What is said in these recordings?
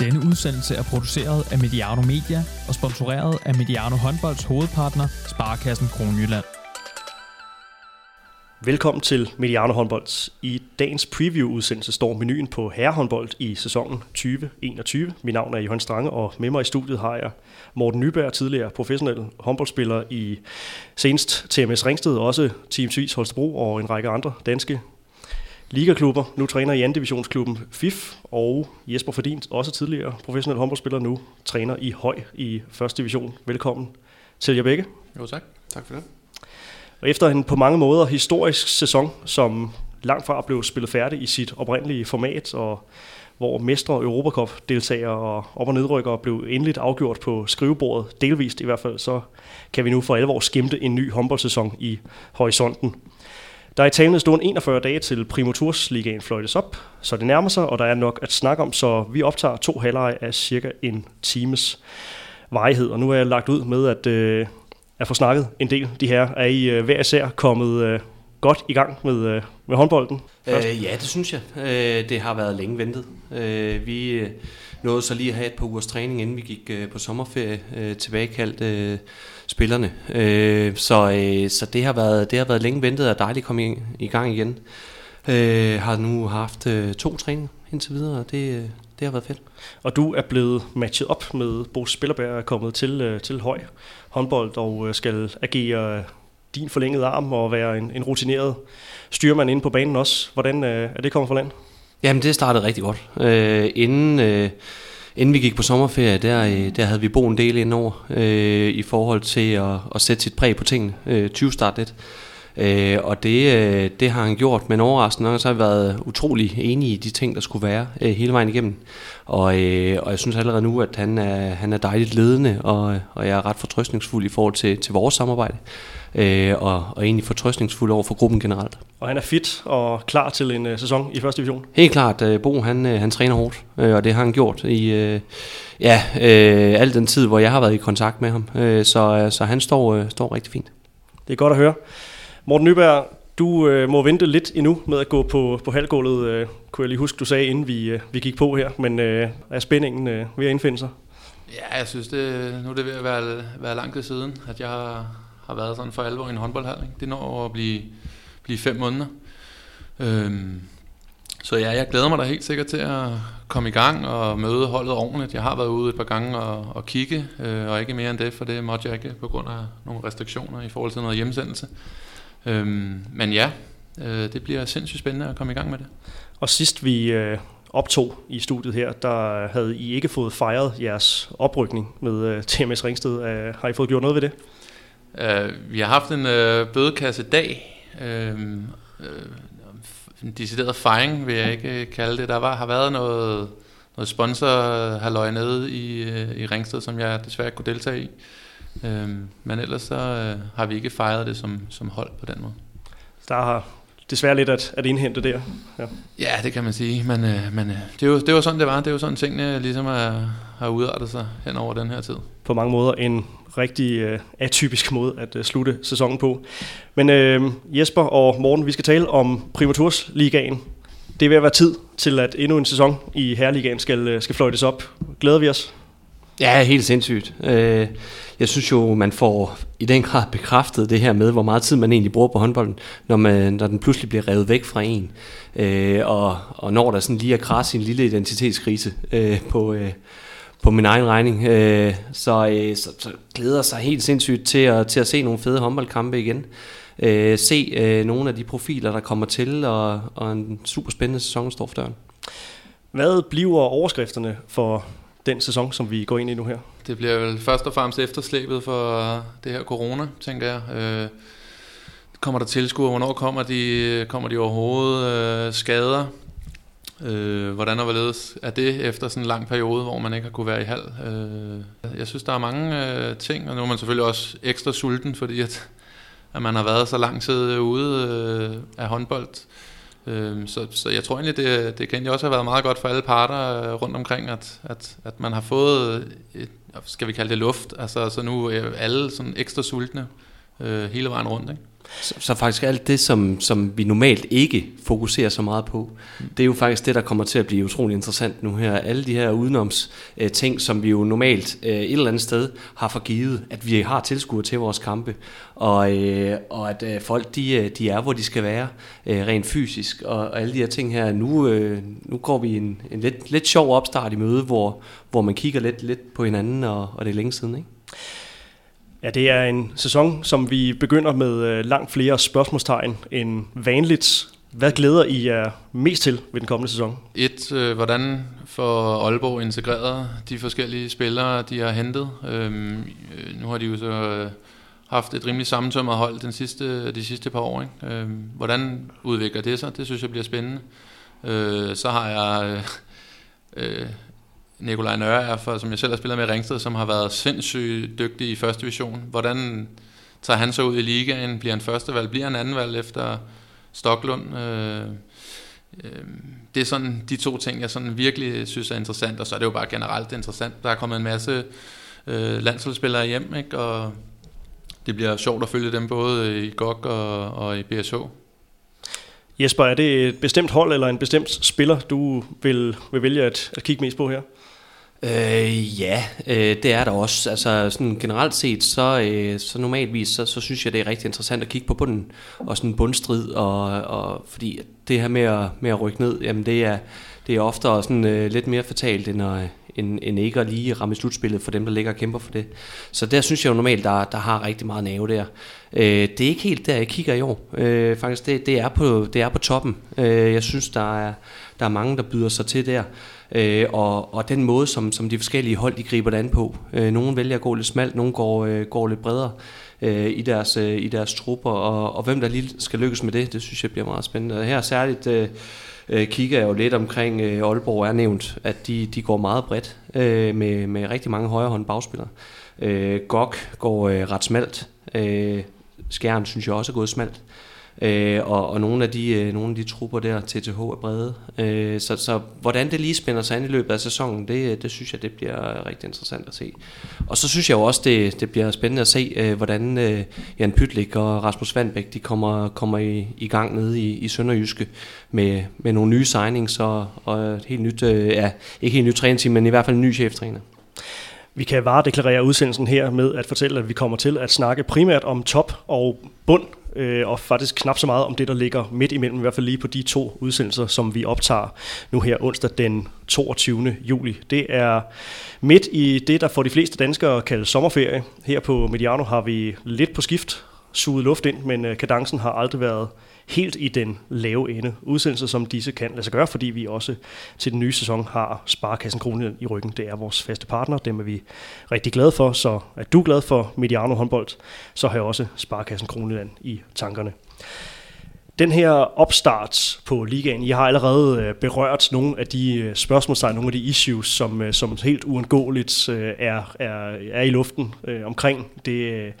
Denne udsendelse er produceret af Mediano Media og sponsoreret af Mediano Håndbolds hovedpartner, Sparkassen Kronjylland. Velkommen til Mediano Håndbold. I dagens preview-udsendelse står menuen på herrehåndbold i sæsonen 2021. Mit navn er Johan Strange, og med mig i studiet har jeg Morten Nyberg, tidligere professionel håndboldspiller i senest TMS Ringsted, også Team Svis Holstebro og en række andre danske ligaklubber. Nu træner i anden divisionsklubben FIF, og Jesper Fordin, også tidligere professionel håndboldspiller, nu træner i Høj i første division. Velkommen til jer begge. Jo tak. Tak for det. Og efter en på mange måder historisk sæson, som langt fra blev spillet færdig i sit oprindelige format, og hvor mestre og Europacup-deltagere og op- og nedrykkere blev endeligt afgjort på skrivebordet, delvist i hvert fald, så kan vi nu for alvor skimte en ny håndboldsæson i horisonten. Der er i talende stående 41 dage til Ligaen fløjtes op, så det nærmer sig, og der er nok at snakke om, så vi optager to halvleje af cirka en times varighed. Og nu er jeg lagt ud med at, øh, at få snakket en del. De her er I øh, hver især kommet øh, godt i gang med, øh, med håndbolden? Øh, ja, det synes jeg. Øh, det har været længe ventet. Øh, vi øh, nåede så lige at have et par ugers træning, inden vi gik øh, på sommerferie, øh, tilbagekaldt øh, spillerne. Øh, så, øh, så det har været det har været længe ventet og dejligt at komme i, i gang igen. Øh, har nu haft øh, to træninger indtil videre, og det, øh, det har været fedt. Og du er blevet matchet op med Bo Spillerberg, er kommet til, øh, til høj håndbold og øh, skal agere din forlængede arm og være en, en rutineret styrmand inde på banen også. Hvordan øh, er det kommet fra land? Jamen, det startede rigtig godt. Øh, inden, øh, inden vi gik på sommerferie, der, øh, der havde vi boet en del indover øh, i forhold til at, at sætte sit præg på tingene. Øh, 20 start lidt. Øh, og det, øh, det har han gjort, men overraskende nok så har vi været utrolig enige i de ting, der skulle være øh, hele vejen igennem. Og, øh, og jeg synes allerede nu, at han er, han er dejligt ledende, og, og jeg er ret fortrøstningsfuld i forhold til, til vores samarbejde. Øh, og, og egentlig fortrøstningsfuld over for gruppen generelt. Og han er fit og klar til en uh, sæson i første division? Helt klart. Uh, Bo han, uh, han træner hårdt, uh, og det har han gjort i uh, ja, uh, al den tid, hvor jeg har været i kontakt med ham. Uh, så, uh, så han står, uh, står rigtig fint. Det er godt at høre. Morten Nyberg, du øh, må vente lidt endnu med at gå på, på halvgulvet, øh, kunne jeg lige huske, du sagde, inden vi, øh, vi gik på her. Men øh, er spændingen øh, ved at indfinde sig? Ja, jeg synes, det, nu er det ved at være, være lang tid siden, at jeg har, har været sådan for alvor i en håndboldhal. Ikke? Det når at blive, blive fem måneder. Øhm, så ja, jeg glæder mig da helt sikkert til at komme i gang og møde holdet ordentligt. Jeg har været ude et par gange og, og kigge, øh, og ikke mere end det, for det måtte jeg ikke på grund af nogle restriktioner i forhold til noget hjemsendelse. Øhm, men ja, øh, det bliver sindssygt spændende at komme i gang med det. Og sidst vi øh, optog i studiet her, der havde I ikke fået fejret jeres oprykning med øh, TMS Ringsted. Øh, har I fået gjort noget ved det? Uh, vi har haft en øh, bødekasse dag. Øh, øh, en decideret fejring, vil jeg ikke kalde det. Der var, har været noget, noget sponsor nede i, øh, i Ringsted, som jeg desværre ikke kunne deltage i. Øhm, men ellers så øh, har vi ikke fejret det som, som hold på den måde. Der har desværre lidt at, at indhente der. Ja, ja det kan man sige. Men, øh, men øh, det, var, det var sådan, det var. Det var sådan, tingene ligesom har, har udartet sig hen over den her tid. På mange måder en rigtig øh, atypisk måde at øh, slutte sæsonen på. Men øh, Jesper og Morten, vi skal tale om Primatursligaen. Det er ved at være tid til, at endnu en sæson i Herreligaen skal, øh, skal fløjtes op. Glæder vi os? Ja, helt sindssygt. Øh, jeg synes jo, man får i den grad bekræftet det her med, hvor meget tid man egentlig bruger på håndbolden, når, man, når den pludselig bliver revet væk fra en. Øh, og, og når der sådan lige er kras i en lille identitetskrise øh, på, øh, på min egen regning. Øh, så, øh, så, så glæder sig helt sindssygt til at, til at se nogle fede håndboldkampe igen. Øh, se øh, nogle af de profiler, der kommer til, og, og en super spændende sæson står for døren. Hvad bliver overskrifterne for den sæson, som vi går ind i nu her? Det bliver vel først og fremmest efterslæbet for det her corona, tænker jeg. Øh, kommer der tilskuere? Hvornår kommer de, kommer de overhovedet? Øh, skader? Øh, hvordan og hvorledes er det efter sådan en lang periode, hvor man ikke har kunne være i hal? Øh, jeg synes, der er mange øh, ting, og nu er man selvfølgelig også ekstra sulten, fordi at, at man har været så lang tid ude øh, af håndbold. Øh, Øhm, så, så jeg tror egentlig, det, det kan også have været meget godt for alle parter øh, rundt omkring, at, at, at man har fået, et, skal vi kalde det luft, altså så nu er alle sådan ekstra sultne øh, hele vejen rundt. Ikke? Så, så faktisk alt det, som, som vi normalt ikke fokuserer så meget på, det er jo faktisk det, der kommer til at blive utrolig interessant nu her. Alle de her udenoms øh, ting, som vi jo normalt øh, et eller andet sted har forgivet, at vi har tilskuere til vores kampe, og, øh, og at øh, folk de, øh, de er, hvor de skal være, øh, rent fysisk, og, og alle de her ting her. Nu, øh, nu går vi en, en lidt, lidt sjov opstart i møde, hvor, hvor man kigger lidt, lidt på hinanden, og, og det er længe siden, ikke? Ja, det er en sæson, som vi begynder med øh, langt flere spørgsmålstegn end vanligt. Hvad glæder I jer mest til ved den kommende sæson? Et, øh, hvordan får Aalborg integreret de forskellige spillere, de har hentet? Øhm, øh, nu har de jo så øh, haft et rimelig sammentømret hold den sidste, de sidste par år. Ikke? Øhm, hvordan udvikler det sig? Det synes jeg bliver spændende. Øh, så har jeg øh, øh Nikolaj Nørre er for, som jeg selv har spillet med i Ringsted, som har været sindssygt dygtig i første division. Hvordan tager han så ud i ligaen? Bliver han første valg? Bliver han anden valg efter Stoklund? Øh, øh, det er sådan de to ting, jeg sådan virkelig synes er interessant, og så er det jo bare generelt interessant. Der er kommet en masse øh, landsholdsspillere hjem, ikke? og det bliver sjovt at følge dem både i GOG og, og i BSH. Jesper, er det et bestemt hold eller en bestemt spiller, du vil, vil vælge at, at kigge mest på her? Øh, ja, øh, det er der også. Altså sådan generelt set, så, øh, så normalvis, så, så synes jeg, det er rigtig interessant at kigge på bunden, og sådan bundstrid, og, og fordi det her med at, med at rykke ned, jamen det er, det er ofte sådan øh, lidt mere fatalt, end, at, end, end ikke at lige ramme slutspillet for dem, der ligger og kæmper for det. Så der synes jeg jo normalt, der, der har rigtig meget nerve der. Øh, det er ikke helt der, jeg kigger i år. Øh, faktisk, det, det, er på, det er på toppen. Øh, jeg synes, der er, der er mange, der byder sig til der. Øh, og, og den måde, som, som de forskellige hold de griber det an på. Øh, nogle vælger at gå lidt smalt, nogle går, øh, går lidt bredere øh, i, deres, øh, i deres trupper, og, og hvem der lige skal lykkes med det, det synes jeg bliver meget spændende. Og her særligt øh, øh, kigger jeg jo lidt omkring, øh, Aalborg er nævnt, at de, de går meget bredt øh, med, med rigtig mange højrehånd bagspillere. Øh, Gok går øh, ret smalt. Øh, Skjern synes jeg også er gået smalt. Øh, og, og nogle af de øh, nogle af de trupper der TTH er brede. Øh, så, så hvordan det lige spænder sig an i løbet af sæsonen, det, øh, det synes jeg det bliver rigtig interessant at se. Og så synes jeg jo også det, det bliver spændende at se øh, hvordan øh, Jan Pytlik og Rasmus Vandbæk de kommer kommer i, i gang nede i, i Sønderjyske med med nogle nye signings og, og et helt nyt øh, ja, ikke helt nyt trænerteam, men i hvert fald en ny cheftræner. Vi kan varedeklarere udsendelsen her med at fortælle, at vi kommer til at snakke primært om top og bund øh, og faktisk knap så meget om det, der ligger midt imellem, i hvert fald lige på de to udsendelser, som vi optager nu her onsdag den 22. juli. Det er midt i det, der for de fleste danskere kaldes sommerferie. Her på Mediano har vi lidt på skift suget luft ind, men øh, kadencen har aldrig været helt i den lave ende. Udsendelser som disse kan lade sig gøre, fordi vi også til den nye sæson har Sparkassen Kronen i ryggen. Det er vores faste partner, dem er vi rigtig glade for, så er du glad for Mediano håndbold, så har jeg også Sparkassen Kronen i tankerne. Den her opstart på ligaen, I har allerede øh, berørt nogle af de øh, spørgsmålstegn, nogle af de issues, som, øh, som helt uundgåeligt øh, er, er, er i luften øh, omkring det,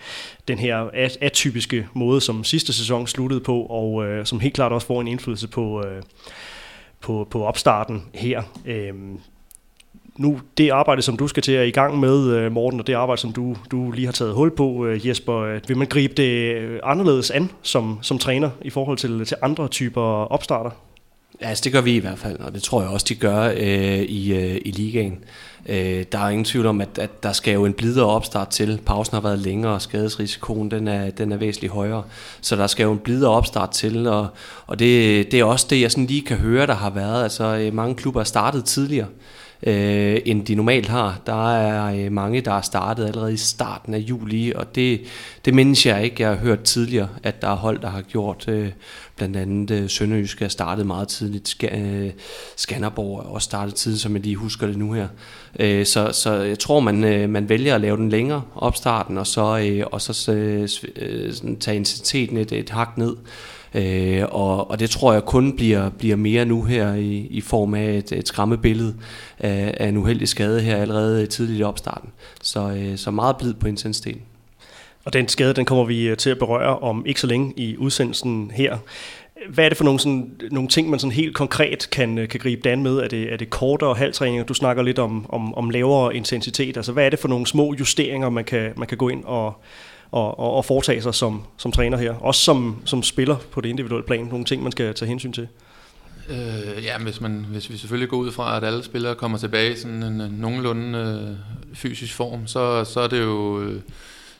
den her atypiske måde, som sidste sæson sluttede på, og øh, som helt klart også får en indflydelse på, øh, på, på opstarten her. Øh, nu det arbejde, som du skal til at i gang med, øh, Morten, og det arbejde, som du, du lige har taget hul på, øh, Jesper, øh, vil man gribe det anderledes an som, som træner i forhold til, til andre typer opstarter? Ja, altså det gør vi i hvert fald, og det tror jeg også, de gør øh, i, øh, i ligaen. Øh, der er ingen tvivl om, at, at der skal jo en blidere opstart til. Pausen har været længere, og skadesrisikoen den er, den er væsentligt højere. Så der skal jo en blidere opstart til, og, og det, det er også det, jeg sådan lige kan høre, der har været. Altså mange klubber er startet tidligere øh, end de normalt har. Der er øh, mange, der er startet allerede i starten af juli, og det, det mindes jeg ikke, jeg har hørt tidligere, at der er hold, der har gjort. Øh, blandt andet øh, Sønderjysk er startet meget tidligt, Sk- øh, Skanderborg er også startet tidligt, som jeg lige husker det nu her. Øh, så, så jeg tror, man, øh, man vælger at lave den længere opstarten, og så, øh, og så øh, øh, sådan, tage intensiteten et, et hak ned. Øh, og, og det tror jeg kun bliver, bliver mere nu her i, i form af et, et skræmmebillede af, af en uheldig skade her allerede tidligt i opstarten. Så, øh, så meget blid på intensiteten. Og den skade, den kommer vi øh, til at berøre om ikke så længe i udsendelsen her. Hvad er det for nogle, sådan, nogle ting, man sådan helt konkret kan, øh, kan gribe dan med? Er det, er det kortere halvtræninger? Du snakker lidt om, om, om lavere intensitet. Altså, hvad er det for nogle små justeringer, man kan, man kan gå ind og, og, og, og foretage sig som, som træner her. Også som, som spiller på det individuelle plan. Nogle ting, man skal tage hensyn til. Øh, ja, hvis, man, hvis vi selvfølgelig går ud fra, at alle spillere kommer tilbage i sådan en, en nogenlunde øh, fysisk form, så, så er det jo øh,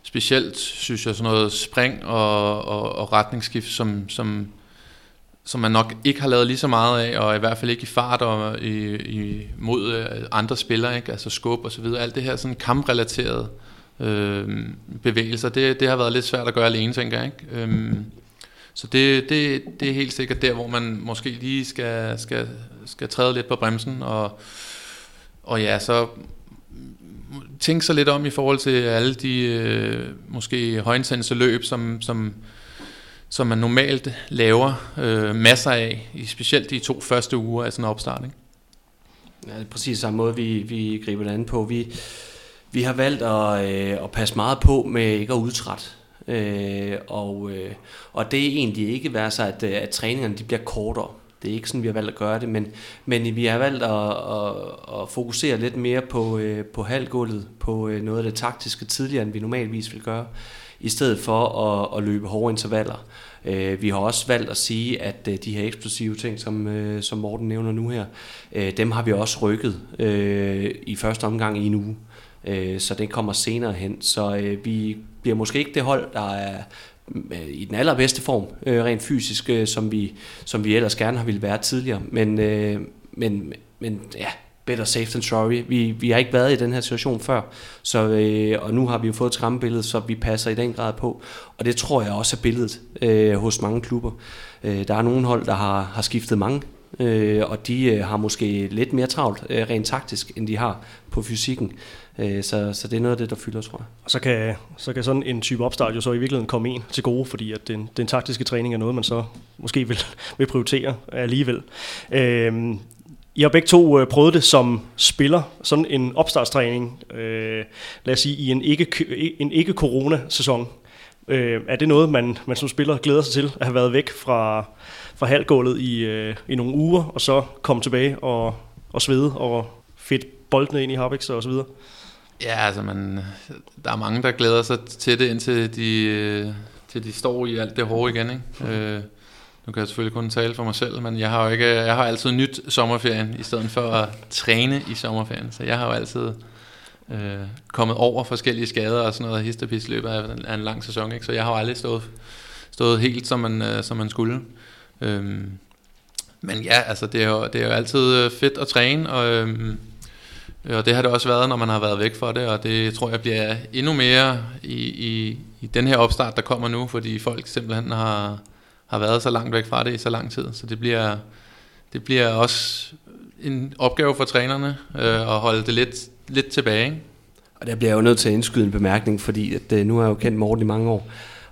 specielt, synes jeg, sådan noget spring og, og, og retningsskift, som, som, som man nok ikke har lavet lige så meget af, og i hvert fald ikke i fart og i, i, mod øh, andre spillere, ikke? altså skub og så videre. Alt det her sådan kamprelaterede øh, bevægelser, det, det har været lidt svært at gøre alene, tænker jeg. Ikke? Øh, så det, det, det er helt sikkert der, hvor man måske lige skal, skal, skal træde lidt på bremsen, og, og ja, så tænke sig lidt om i forhold til alle de øh, måske højintense løb, som, som, som man normalt laver øh, masser af, i specielt de to første uger af sådan en opstart. Ikke? Ja, det er præcis samme måde, vi, vi griber det an på. Vi, vi har valgt at, øh, at passe meget på med ikke at udtrætte. Øh, og, øh, og det er egentlig ikke være sig, at, at træningerne de bliver kortere. Det er ikke sådan, vi har valgt at gøre det, men, men vi har valgt at, at, at fokusere lidt mere på, øh, på halvgulvet, på øh, noget af det taktiske tidligere, end vi normalvis vil gøre, i stedet for at, at løbe hårde intervaller. Øh, vi har også valgt at sige, at øh, de her eksplosive ting, som, øh, som Morten nævner nu her, øh, dem har vi også rykket øh, i første omgang i en uge. Øh, så det kommer senere hen. Så øh, vi bliver måske ikke det hold, der er Øh, i den allerbedste form, øh, rent fysisk, øh, som, vi, som vi ellers gerne har ville være tidligere. Men, øh, men, men ja, better safe than sorry. Vi, vi har ikke været i den her situation før, så, øh, og nu har vi jo fået et skræmmebillede, så vi passer i den grad på. Og det tror jeg også er billedet øh, hos mange klubber. Øh, der er nogle hold, der har, har skiftet mange øh, og de øh, har måske lidt mere travlt øh, rent taktisk, end de har på fysikken. Øh, så, så det er noget af det, der fylder, tror jeg. Og så kan, så kan sådan en type opstart jo så i virkeligheden komme en til gode, fordi at den, den taktiske træning er noget, man så måske vil, vil prioritere alligevel. Øh, I har begge to øh, prøvet det som spiller, sådan en opstartstræning, øh, lad os sige, i en ikke, en ikke corona-sæson. Øh, er det noget, man, man som spiller glæder sig til at have været væk fra, fra halvgulvet i, øh, i nogle uger, og så komme tilbage og, og svede og fedt boldene ind i Harbex og så videre? Ja, altså man, der er mange, der glæder sig til det, indtil de, øh, til de står i alt det hårde igen. Ikke? Mm. Øh, nu kan jeg selvfølgelig kun tale for mig selv, men jeg har jo ikke, jeg har altid nyt sommerferien, i stedet for at træne i sommerferien. Så jeg har jo altid øh, kommet over forskellige skader og sådan noget histopis løbet af en, af en lang sæson. Ikke? Så jeg har jo aldrig stået, stået helt, som man, øh, som man skulle. Øhm, men ja, altså det er, jo, det er jo altid øh, fedt at træne, og, øhm, Øh, og det har det også været, når man har været væk fra det, og det tror jeg bliver endnu mere i, i, i den her opstart, der kommer nu, fordi folk simpelthen har, har været så langt væk fra det i så lang tid, så det bliver, det bliver også en opgave for trænerne øh, at holde det lidt, lidt tilbage. Ikke? Og der bliver jeg jo nødt til at indskyde en bemærkning, fordi at, øh, nu har jeg jo kendt Morten i mange år,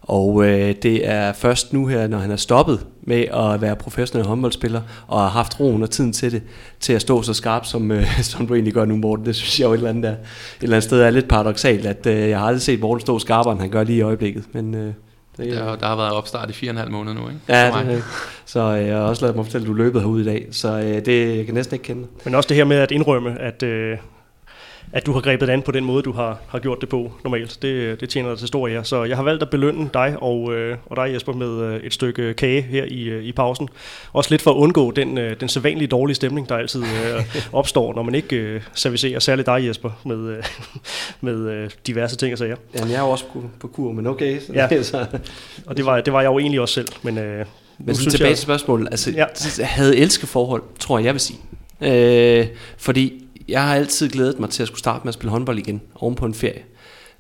og øh, det er først nu her, når han er stoppet med at være professionel håndboldspiller, og har haft roen og tiden til det, til at stå så skarp, som, øh, som du egentlig gør nu, Morten. Det synes jeg jo et eller andet, der, et eller andet sted er lidt paradoxalt, at øh, jeg har aldrig set Morten stå skarpere, end han gør lige i øjeblikket. Men, øh, det, der, der har været opstart i fire og en halv måned nu, ikke? Ja, det, er, så øh, jeg har også lavet mig fortælle, at du løbet herude i dag, så øh, det jeg kan næsten ikke kende. Men også det her med at indrømme, at, øh, at du har grebet an på den måde, du har, har gjort det på normalt. Det, det tjener dig til stor ære. Så jeg har valgt at belønne dig og, øh, og dig, Jesper, med øh, et stykke kage her i, øh, i pausen. Også lidt for at undgå den, øh, den sædvanlige dårlige stemning, der altid øh, opstår, når man ikke øh, servicerer. Særligt dig, Jesper, med, øh, med øh, diverse ting og sager. Jamen, jeg er jo også på, på kur, men okay. Så, ja. så. Og det var, det var jeg jo egentlig også selv. Men, øh, men sådan tilbage jeg, til spørgsmålet. Altså, ja. havde elskeforhold, tror jeg, jeg vil sige. Øh, fordi jeg har altid glædet mig til at skulle starte med at spille håndbold igen, oven på en ferie.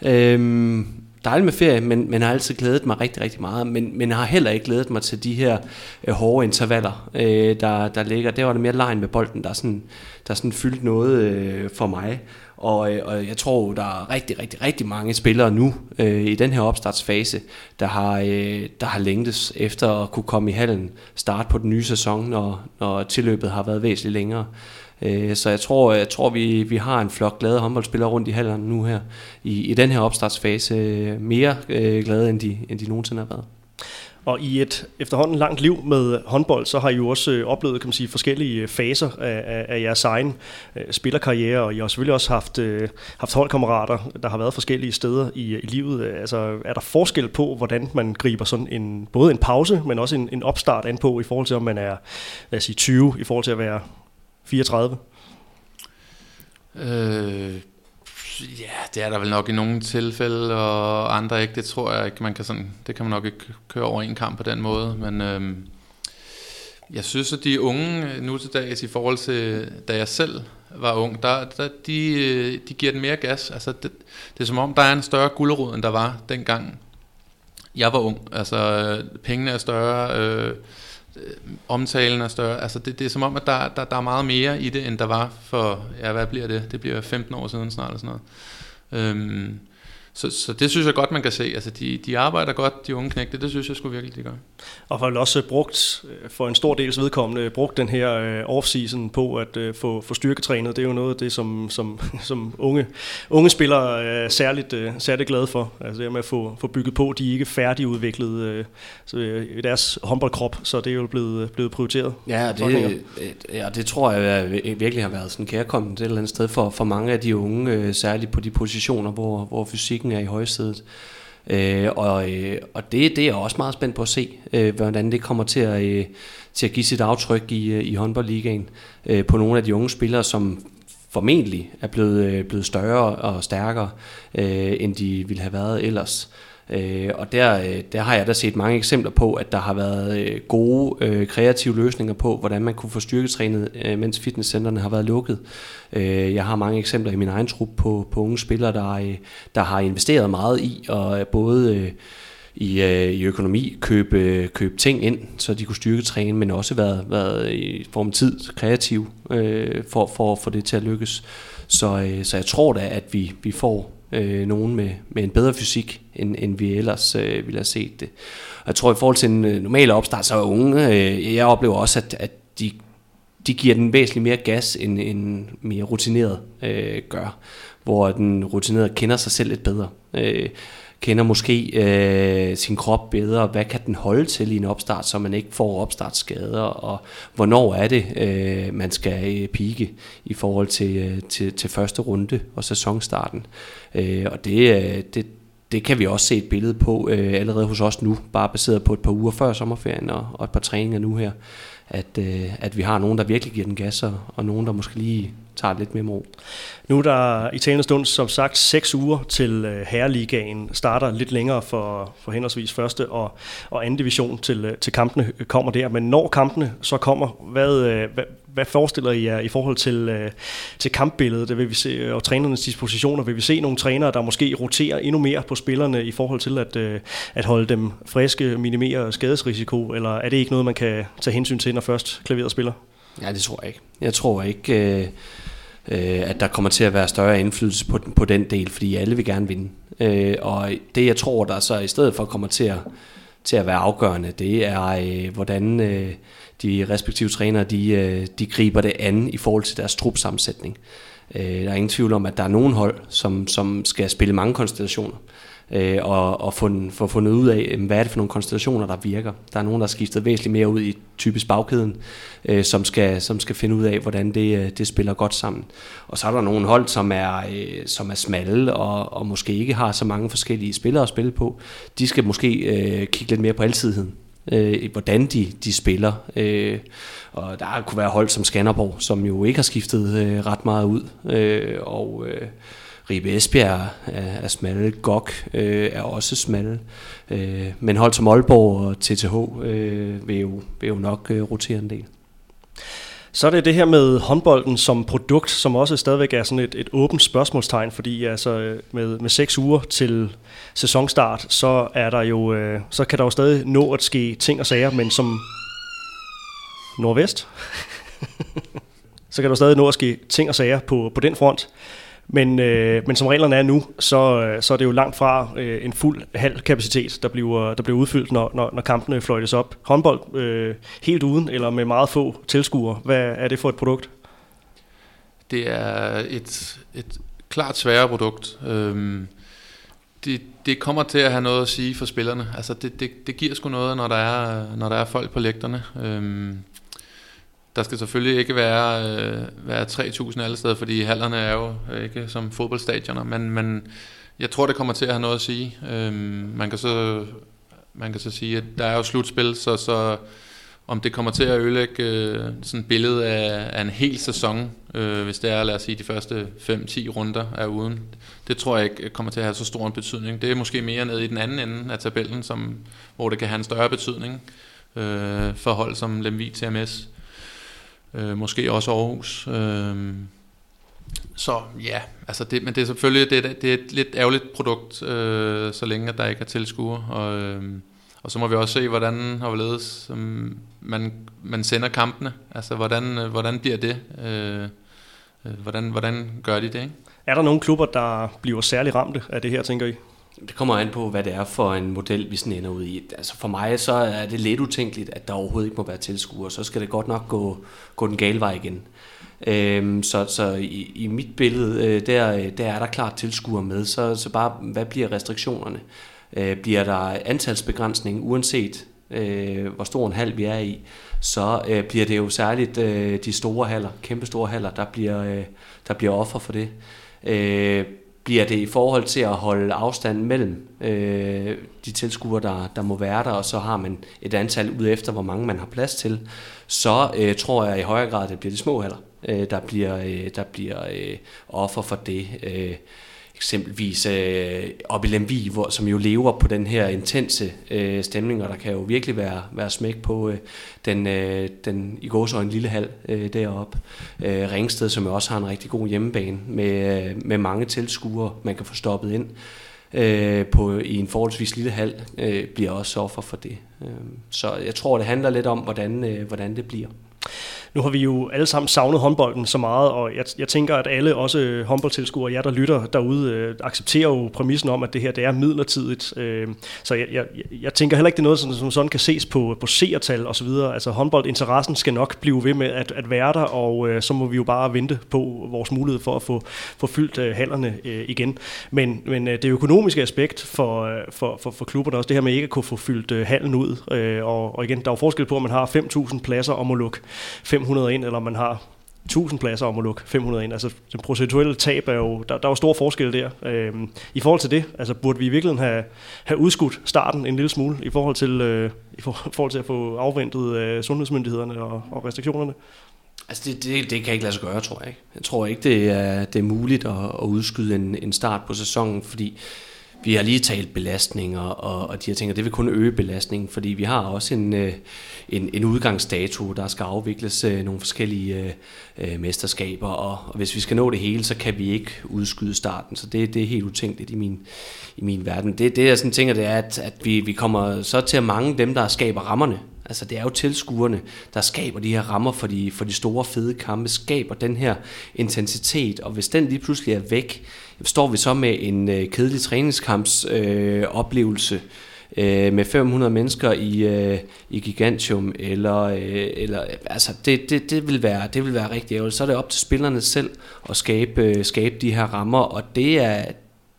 Øhm, dejligt med ferie, men, men har altid glædet mig rigtig, rigtig meget. Men, men har heller ikke glædet mig til de her øh, hårde intervaller, øh, der, der ligger. Der var det mere lejen med bolden, der sådan, der sådan fyldt noget øh, for mig. Og, øh, og jeg tror, der er rigtig, rigtig, rigtig mange spillere nu øh, i den her opstartsfase, der har, øh, der har længtes efter at kunne komme i hallen, starte på den nye sæson, når, når tilløbet har været væsentligt længere. Øh, så jeg tror, jeg tror vi, vi har en flok glade håndboldspillere rundt i hallerne nu her, i, i den her opstartsfase, øh, mere øh, glade end de, end de nogensinde har været. Og i et efterhånden langt liv med håndbold, så har I jo også øh, oplevet kan man sige, forskellige øh, faser af, af, af jeres egen øh, spillerkarriere, og I har selvfølgelig også haft, øh, haft holdkammerater, der har været forskellige steder i, øh, i livet. Altså, er der forskel på, hvordan man griber sådan en, både en pause, men også en, en opstart an på, i forhold til, om man er lad os sige, 20, i forhold til at være 34? Øh, ja, det er der vel nok i nogle tilfælde, og andre ikke. Det tror jeg ikke, man kan sådan, det kan man nok ikke køre over en kamp på den måde, men øh, jeg synes, at de unge nu til dags i forhold til, da jeg selv var ung, der, der de, øh, de giver den mere gas. Altså, det, det er som om, der er en større gulderod, end der var dengang jeg var ung. Altså, øh, pengene er større, øh, Øh, omtalen er større. Altså, det, det er som om, at der, der, der er meget mere i det, end der var for, ja, hvad bliver det? Det bliver 15 år siden snart, eller sådan noget. Øhm, så, så det synes jeg godt, man kan se. Altså, de, de arbejder godt, de unge knægte. Det synes jeg skulle virkelig, de gør. Og har også brugt, øh, for en stor dels vedkommende, brugt den her øh, off-season på at øh, få, få styrketrænet. Det er jo noget af det, som, som, som unge, unge spillere er særligt, særligt glade for. Altså det med at få, få bygget på. De er ikke færdigudviklet i deres håndboldkrop, så det er jo blevet, blevet prioriteret. Ja, det, ja, det tror jeg virkelig har været sådan kærkommet et eller andet sted for, for mange af de unge, særligt på de positioner, hvor, hvor fysikken er i højsædet. Øh, og øh, og det, det er jeg også meget spændt på at se, øh, hvordan det kommer til at, øh, til at give sit aftryk i, øh, i håndboldligaen øh, på nogle af de unge spillere, som formentlig er blevet, øh, blevet større og stærkere, øh, end de ville have været ellers. Øh, og der, øh, der har jeg da set mange eksempler på, at der har været øh, gode øh, kreative løsninger på, hvordan man kunne få styrketrænet, øh, mens fitnesscenterne har været lukket. Øh, jeg har mange eksempler i min egen trup på, på unge spillere, der, øh, der har investeret meget i, og øh, både... Øh, i, øh, i økonomi, købe, købe ting ind, så de kunne styrke træne, men også været, været i form af tid kreativ øh, for, for at få det til at lykkes. Så, øh, så jeg tror da, at vi, vi får øh, nogen med, med en bedre fysik, end, end vi ellers øh, ville have set det. Og jeg tror, i forhold til en øh, normal opstart, så er unge, øh, jeg oplever også, at, at de, de giver den væsentligt mere gas, end en mere rutineret øh, gør, hvor den rutinerede kender sig selv lidt bedre. Øh, kender måske øh, sin krop bedre, hvad kan den holde til i en opstart, så man ikke får opstartsskader, og hvornår er det, øh, man skal øh, pike i forhold til, øh, til, til første runde og sæsonstarten. Øh, og det, øh, det, det kan vi også se et billede på øh, allerede hos os nu, bare baseret på et par uger før sommerferien og, og et par træninger nu her, at, øh, at vi har nogen, der virkelig giver den gas, og, og nogen, der måske lige tager lidt mere ro. Nu er der i talende stund, som sagt, seks uger til øh, Herreligaen starter lidt længere for, for henholdsvis første og, og anden division til, øh, til kampene kommer der. Men når kampene så kommer, hvad, øh, hvad, hvad forestiller I jer i forhold til, til kampbilledet? Det vil vi se, og trænernes dispositioner. Vil vi se nogle trænere, der måske roterer endnu mere på spillerne i forhold til at, at holde dem friske, minimere skadesrisiko? Eller er det ikke noget, man kan tage hensyn til, når først klaveret spiller? Ja, det tror jeg ikke. Jeg tror ikke, øh, øh, at der kommer til at være større indflydelse på, på den del, fordi alle vil gerne vinde. Øh, og det, jeg tror, der så i stedet for kommer til at, til at være afgørende, det er, øh, hvordan øh, de respektive trænere, de, øh, de griber det an i forhold til deres trupsammensætning. Øh, der er ingen tvivl om, at der er nogen hold, som, som skal spille mange konstellationer øh, Øh, og, og fund, få fundet ud af, hvad er det for nogle konstellationer, der virker. Der er nogen, der har skiftet væsentligt mere ud i typisk bagkæden, øh, som, skal, som skal finde ud af, hvordan det, øh, det spiller godt sammen. Og så er der nogle hold, som er, øh, som er smalle og, og måske ikke har så mange forskellige spillere at spille på. De skal måske øh, kigge lidt mere på altidheden øh, hvordan de, de spiller. Øh, og der kunne være hold som Skanderborg, som jo ikke har skiftet øh, ret meget ud. Øh, og øh, Ribe Esbjerg er, er smalle, GOG øh, er også smalle, øh, men hold som Aalborg og TTH øh, vil, jo, vil jo nok øh, rotere en del. Så er det det her med håndbolden som produkt, som også stadigvæk er sådan et, et åbent spørgsmålstegn, fordi altså øh, med, med seks uger til sæsonstart, så er der jo, øh, så kan der jo stadig nå at ske ting og sager, men som nordvest, så kan der stadig nå at ske ting og sager på, på den front. Men, øh, men som reglerne er nu, så, øh, så er det jo langt fra øh, en fuld halv kapacitet, der bliver, der bliver udfyldt, når, når, når kampene fløjtes op. Håndbold øh, helt uden, eller med meget få tilskuere. Hvad er det for et produkt? Det er et, et klart sværere produkt. Øhm, det, det kommer til at have noget at sige for spillerne. Altså det, det, det giver sgu noget, når der er, når der er folk på lægterne. Øhm, der skal selvfølgelig ikke være, øh, være 3.000 alle steder, fordi hallerne er jo øh, ikke som fodboldstadioner, men, men jeg tror, det kommer til at have noget at sige. Øhm, man, kan så, man kan så sige, at der er jo slutspil, så, så om det kommer til at ødelægge øh, sådan et billede af, af en hel sæson, øh, hvis det er, lad os sige, de første 5-10 runder er uden, det tror jeg ikke kommer til at have så stor en betydning. Det er måske mere nede i den anden ende af tabellen, som, hvor det kan have en større betydning øh, for hold som Lemvig TMS. Øh, måske også Aarhus. Øh, så ja, altså det, men det er selvfølgelig det, det er et lidt ærgerligt produkt, øh, så længe at der ikke er tilskuere. Og, øh, og så må vi også se, hvordan og hvorledes øh, man, man sender kampene. Altså, hvordan, øh, hvordan bliver det? Øh, øh, hvordan, hvordan gør de det? Ikke? Er der nogle klubber, der bliver særlig ramte af det her, tænker I? Det kommer an på, hvad det er for en model, vi sådan ender ud i. Altså for mig så er det lidt utænkeligt, at der overhovedet ikke må være tilskuere. Så skal det godt nok gå, gå den gale vej igen. Øhm, så så i, i mit billede, øh, der, øh, der er der klart tilskuere med. Så, så bare, hvad bliver restriktionerne? Øh, bliver der antalsbegrænsning, uanset øh, hvor stor en hal vi er i, så øh, bliver det jo særligt øh, de store haller, kæmpe store haller, der bliver, øh, der bliver offer for det. Øh, bliver det i forhold til at holde afstand mellem øh, de tilskuere, der, der må være der, og så har man et antal ud efter, hvor mange man har plads til, så øh, tror jeg i højere grad, at det bliver de små haller, øh, der bliver, øh, der bliver øh, offer for det. Øh, eksempelvis øh, op i Lemvi, hvor, som jo lever på den her intense øh, stemning, og der kan jo virkelig være, være smæk på øh, den, øh, den i går så en lille hal øh, deroppe. Øh, Ringsted, som jo også har en rigtig god hjemmebane med, øh, med mange tilskuere, man kan få stoppet ind øh, på, i en forholdsvis lille hal, øh, bliver også offer for det. Øh, så jeg tror, det handler lidt om, hvordan, øh, hvordan det bliver. Nu har vi jo alle sammen savnet håndbolden så meget, og jeg, jeg tænker, at alle, også øh, håndboldtilskuere, jer der lytter derude, øh, accepterer jo præmissen om, at det her det er midlertidigt. Øh, så jeg, jeg, jeg tænker heller ikke, det er noget, som, som sådan kan ses på, på seertal og så videre. Altså håndboldinteressen skal nok blive ved med at, at være der, og øh, så må vi jo bare vente på vores mulighed for at få, få fyldt øh, hallerne øh, igen. Men, men øh, det økonomiske aspekt for, øh, for, for, for klubberne også, det her med ikke at kunne få fyldt øh, hallen ud, øh, og, og igen, der er jo forskel på, at man har 5.000 pladser om at lukke 500 ind, eller man har 1000 pladser om at lukke 500 ind. Altså den procentuelle tab er jo, der, der er jo stor forskel der. Øhm, I forhold til det, altså burde vi i virkeligheden have, have udskudt starten en lille smule i forhold til, øh, i forhold til at få afventet øh, sundhedsmyndighederne og, og restriktionerne? Altså det, det, det kan ikke lade sig gøre, tror jeg ikke. Jeg tror ikke, det er, det er muligt at, at udskyde en, en start på sæsonen, fordi vi har lige talt belastninger og, og de her ting, og det vil kun øge belastningen, fordi vi har også en, øh, en, en udgangsdato, der skal afvikles øh, nogle forskellige øh, øh, mesterskaber, og, og hvis vi skal nå det hele, så kan vi ikke udskyde starten, så det, det er helt utænkeligt i min, i min verden. Det, det jeg sådan tænker, det er, at, at vi, vi kommer så til at mange dem, der skaber rammerne, Altså det er jo tilskuerne, der skaber de her rammer for de, for de store fede kampe, skaber den her intensitet, og hvis den lige pludselig er væk, står vi så med en øh, kedelig træningskampsoplevelse, øh, oplevelse, øh, med 500 mennesker i, øh, i Gigantium, eller, øh, eller altså det, det, det, vil være, det vil være rigtig ærgerligt. Så er det op til spillerne selv at skabe, øh, skabe de her rammer, og det er,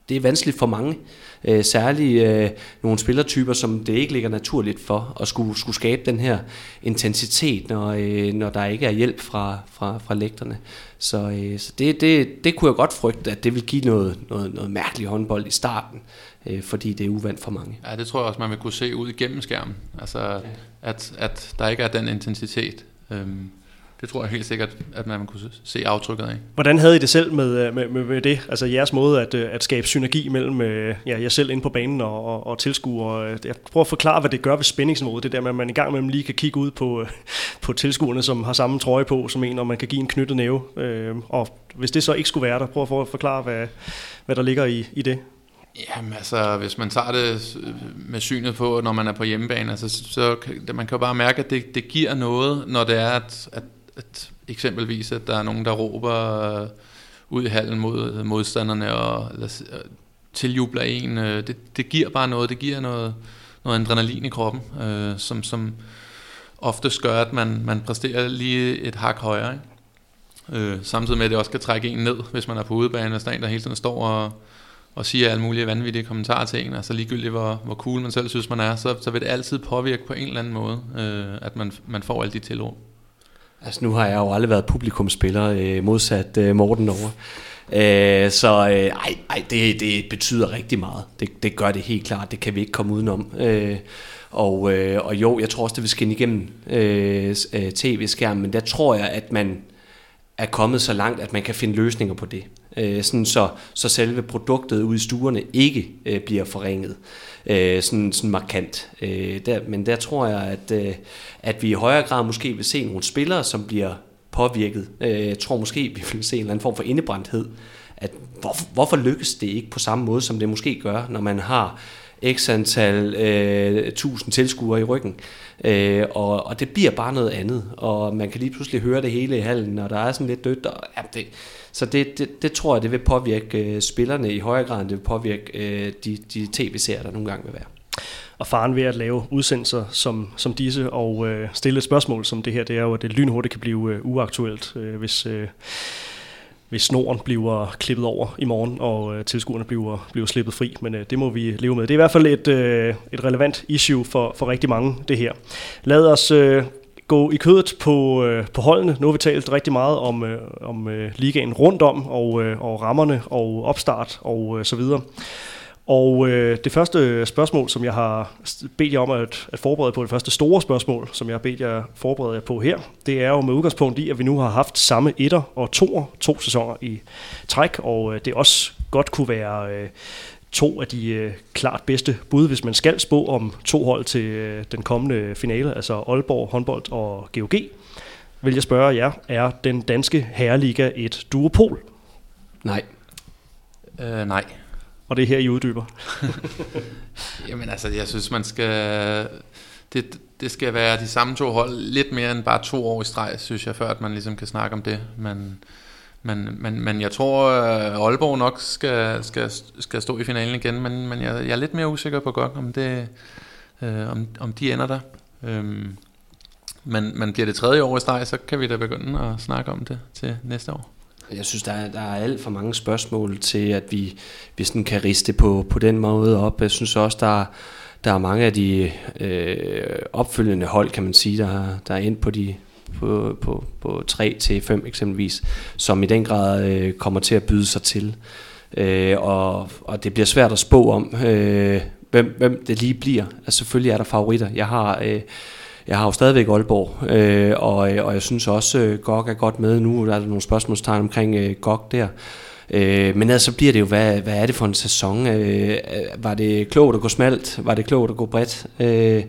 det er vanskeligt for mange. Øh, særligt øh, nogle spillertyper, som det ikke ligger naturligt for at skulle, skulle skabe den her intensitet, når, øh, når der ikke er hjælp fra, fra, fra lægterne. Så, øh, så det, det, det kunne jeg godt frygte, at det vil give noget, noget, noget mærkeligt håndbold i starten, øh, fordi det er uvandt for mange. Ja, det tror jeg også, man vil kunne se ud igennem skærmen. Altså, ja. at, at der ikke er den intensitet. Øhm, det tror jeg helt sikkert, at man kunne se aftrykket af. Hvordan havde I det selv med, med, med, med det? Altså jeres måde at, at skabe synergi mellem ja, jer selv inde på banen og, og, og tilskuere. Jeg prøver at forklare, hvad det gør ved spændingsniveauet. Det der med, at man i gang med lige kan kigge ud på, på tilskuerne, som har samme trøje på som en, og man kan give en knyttet næve. Og hvis det så ikke skulle være der, prøv at forklare, hvad, hvad der ligger i, i det. Jamen altså, hvis man tager det med synet på, når man er på hjemmebane, altså, så kan, man kan jo bare mærke, at det, det giver noget, når det er, at, at at eksempelvis, at der er nogen, der råber øh, ud i hallen mod øh, modstanderne og eller, øh, tiljubler en. Det, det giver bare noget, det giver noget, noget adrenalin i kroppen, øh, som, som ofte gør, at man, man præsterer lige et hak højere. Ikke? Øh, samtidig med, at det også kan trække en ned, hvis man er på udebane, hvis der er en, der hele tiden står og, og siger alle mulige vanvittige kommentarer til en, altså ligegyldigt hvor, hvor cool man selv synes man er, så, så vil det altid påvirke på en eller anden måde, øh, at man, man får alle de tilråb. Altså nu har jeg jo aldrig været publikumspiller, øh, modsat øh, Morten over. Øh, så øh, ej, ej, det, det betyder rigtig meget. Det, det gør det helt klart. Det kan vi ikke komme udenom. Øh, og, øh, og jo, jeg tror også, det vil skinne igennem øh, øh tv-skærmen, men der tror jeg, at man er kommet så langt, at man kan finde løsninger på det. Øh, sådan så, så selve produktet ude i stuerne ikke øh, bliver forringet øh, sådan, sådan markant. Øh, der, men der tror jeg, at, øh, at vi i højere grad måske vil se nogle spillere, som bliver påvirket. Øh, jeg tror måske, vi vil se en eller anden form for indebrændthed. At hvor, hvorfor lykkes det ikke på samme måde, som det måske gør, når man har x antal øh, tusind tilskuere i ryggen. Øh, og, og det bliver bare noget andet, og man kan lige pludselig høre det hele i hallen, og der er sådan lidt dødt. Og, ja, det, så det, det, det tror jeg, det vil påvirke øh, spillerne i højere grad, end det vil påvirke øh, de, de tv-serier, der nogle gange vil være. Og faren ved at lave udsendelser som, som disse og øh, stille spørgsmål som det her, det er jo, at det lynhurtigt kan blive øh, uaktuelt, øh, hvis... Øh, hvis snoren bliver klippet over i morgen, og øh, tilskuerne bliver, bliver slippet fri. Men øh, det må vi leve med. Det er i hvert fald et, øh, et relevant issue for, for rigtig mange, det her. Lad os øh, gå i kødet på, øh, på holdene. Nu har vi talt rigtig meget om, øh, om øh, ligaen rundt om, og, øh, og rammerne, og opstart, og øh, så videre. Og øh, det første spørgsmål, som jeg har bedt jer om at, at forberede på, det første store spørgsmål, som jeg har bedt jer forberede jer på her, det er jo med udgangspunkt i, at vi nu har haft samme etter og toer, to sæsoner i træk, og øh, det også godt kunne være øh, to af de øh, klart bedste bud, hvis man skal spå om to hold til øh, den kommende finale, altså Aalborg, håndbold og GOG. Vil jeg spørge jer, er den danske herreliga et duopol? Nej. Øh, nej. Og det er her, I uddyber. Jamen altså, jeg synes, man skal... Det, det skal være de samme to hold lidt mere end bare to år i streg, synes jeg, før at man ligesom kan snakke om det. Men, men, men, men jeg tror, at Aalborg nok skal, skal, skal stå i finalen igen, men, men jeg, jeg er lidt mere usikker på godt, om, det, øh, om, om de ender der. Øhm, men, men bliver det tredje år i streg, så kan vi da begynde at snakke om det til næste år. Jeg synes, der er, der er alt for mange spørgsmål til, at vi, vi sådan kan riste på, på den måde op. Jeg synes også, der er, der er mange af de øh, opfølgende hold, kan man sige, der, der er ind på de på, på, på 3 til 5 eksempelvis, som i den grad øh, kommer til at byde sig til. Øh, og, og det bliver svært at spå om, øh, hvem, hvem det lige bliver. Altså selvfølgelig er der favoritter. Jeg har... Øh, jeg har jo stadigvæk Aalborg, øh, og, øh, og jeg synes også, øh, GOG er godt med nu. Der er der nogle spørgsmålstegn omkring øh, GOG der. Øh, men altså, så bliver det jo, hvad, hvad er det for en sæson? Øh, øh, var det klogt at gå smalt? Var det klogt at gå bredt? Øh,